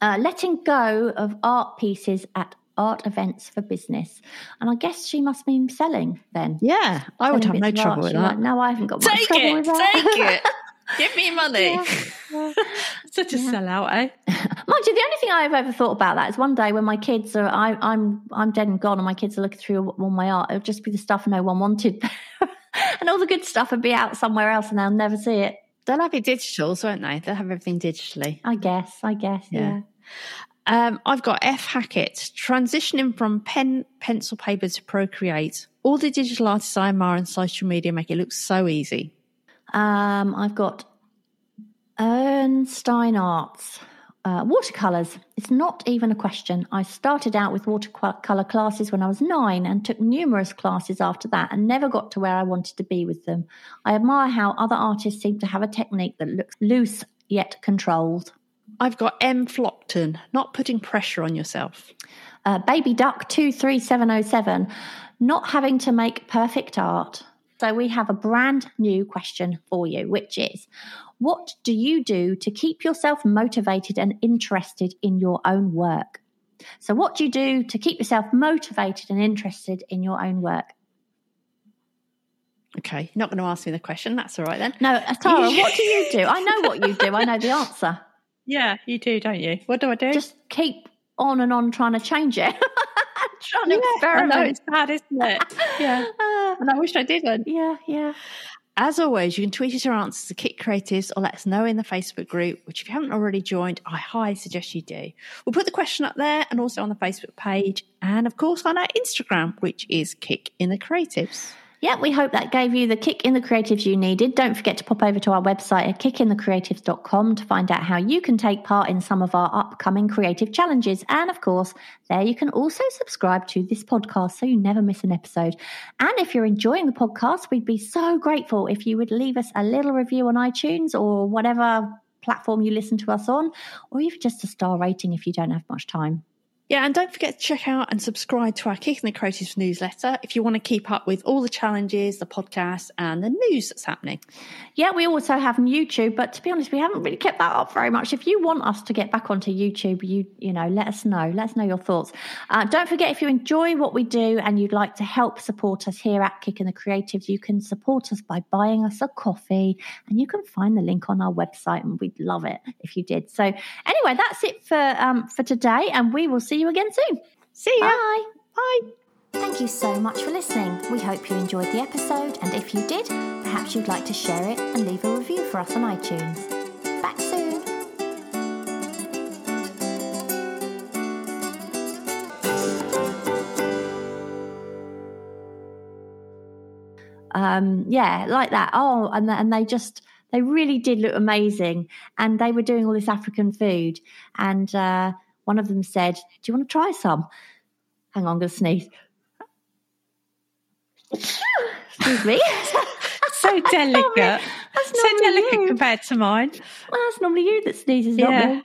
uh, letting go of art pieces at art events for business, and I guess she must mean selling then.
Yeah, I would have no trouble
art.
with that.
like, no, I haven't got much
Take
trouble
it,
with that.
take it. [LAUGHS] Give me money.
Yeah. [LAUGHS]
Such a sellout, eh? [LAUGHS]
Mind you, the only thing I've ever thought about that is one day when my kids are, I, I'm, I'm dead and gone, and my kids are looking through all my art. It'll just be the stuff no one wanted, and all the good stuff would be out somewhere else, and they'll never see it.
They'll have it digitals, won't they? They'll have everything digitally.
I guess. I guess.
Yeah. Um, I've got F Hackett transitioning from pen, pencil, paper to Procreate. All the digital artists I admire on social media make it look so easy.
Um, I've got Ernstein Arts. Uh, watercolors. It's not even a question. I started out with watercolor classes when I was nine and took numerous classes after that and never got to where I wanted to be with them. I admire how other artists seem to have a technique that looks loose yet controlled.
I've got M Flockton, not putting pressure on yourself.
Uh, Baby Duck 23707, not having to make perfect art. So we have a brand new question for you, which is what do you do to keep yourself motivated and interested in your own work? So, what do you do to keep yourself motivated and interested in your own work?
Okay, you're not going to ask me the question. That's all right then.
No, uh, Tara, [LAUGHS] what do you do? I know what you do. I know the answer.
Yeah, you do, don't you? What do I do?
Just keep on and on trying to change it, [LAUGHS] trying to experiment.
I know it's bad, isn't it? yeah,
Ah, [LAUGHS]
and I wish I didn't.
yeah, yeah.
As always, you can tweet us your answers to Kit Creatives or let us know in the Facebook group, which if you haven't already joined, I highly suggest you do. We'll put the question up there and also on the Facebook page, and of course on our Instagram, which is Kick in the Creatives.
Yeah, we hope that gave you the kick in the creatives you needed. Don't forget to pop over to our website at kickinthecreatives.com to find out how you can take part in some of our upcoming creative challenges. And of course, there you can also subscribe to this podcast so you never miss an episode. And if you're enjoying the podcast, we'd be so grateful if you would leave us a little review on iTunes or whatever platform you listen to us on, or even just a star rating if you don't have much time.
Yeah, and don't forget to check out and subscribe to our Kick in the Creatives newsletter if you want to keep up with all the challenges, the podcasts, and the news that's happening.
Yeah, we also have YouTube, but to be honest, we haven't really kept that up very much. If you want us to get back onto YouTube, you you know, let us know. Let us know your thoughts. Uh, don't forget if you enjoy what we do and you'd like to help support us here at Kick in the Creatives, you can support us by buying us a coffee, and you can find the link on our website, and we'd love it if you did. So anyway, that's it for um, for today, and we will see you again soon.
See ya.
Bye.
Bye.
Thank you so much for listening. We hope you enjoyed the episode, and if you did, perhaps you'd like to share it and leave a review for us on iTunes. Back soon. Um, yeah, like that. Oh, and and they just they really did look amazing, and they were doing all this African food, and uh, one of them said, "Do you want to try some?" Hang on, I'm going to sneeze. Excuse me. [LAUGHS]
So delicate.
That's
so
normally
delicate
you.
compared to mine.
Well, that's normally you that sneezes, not
Yeah.
me.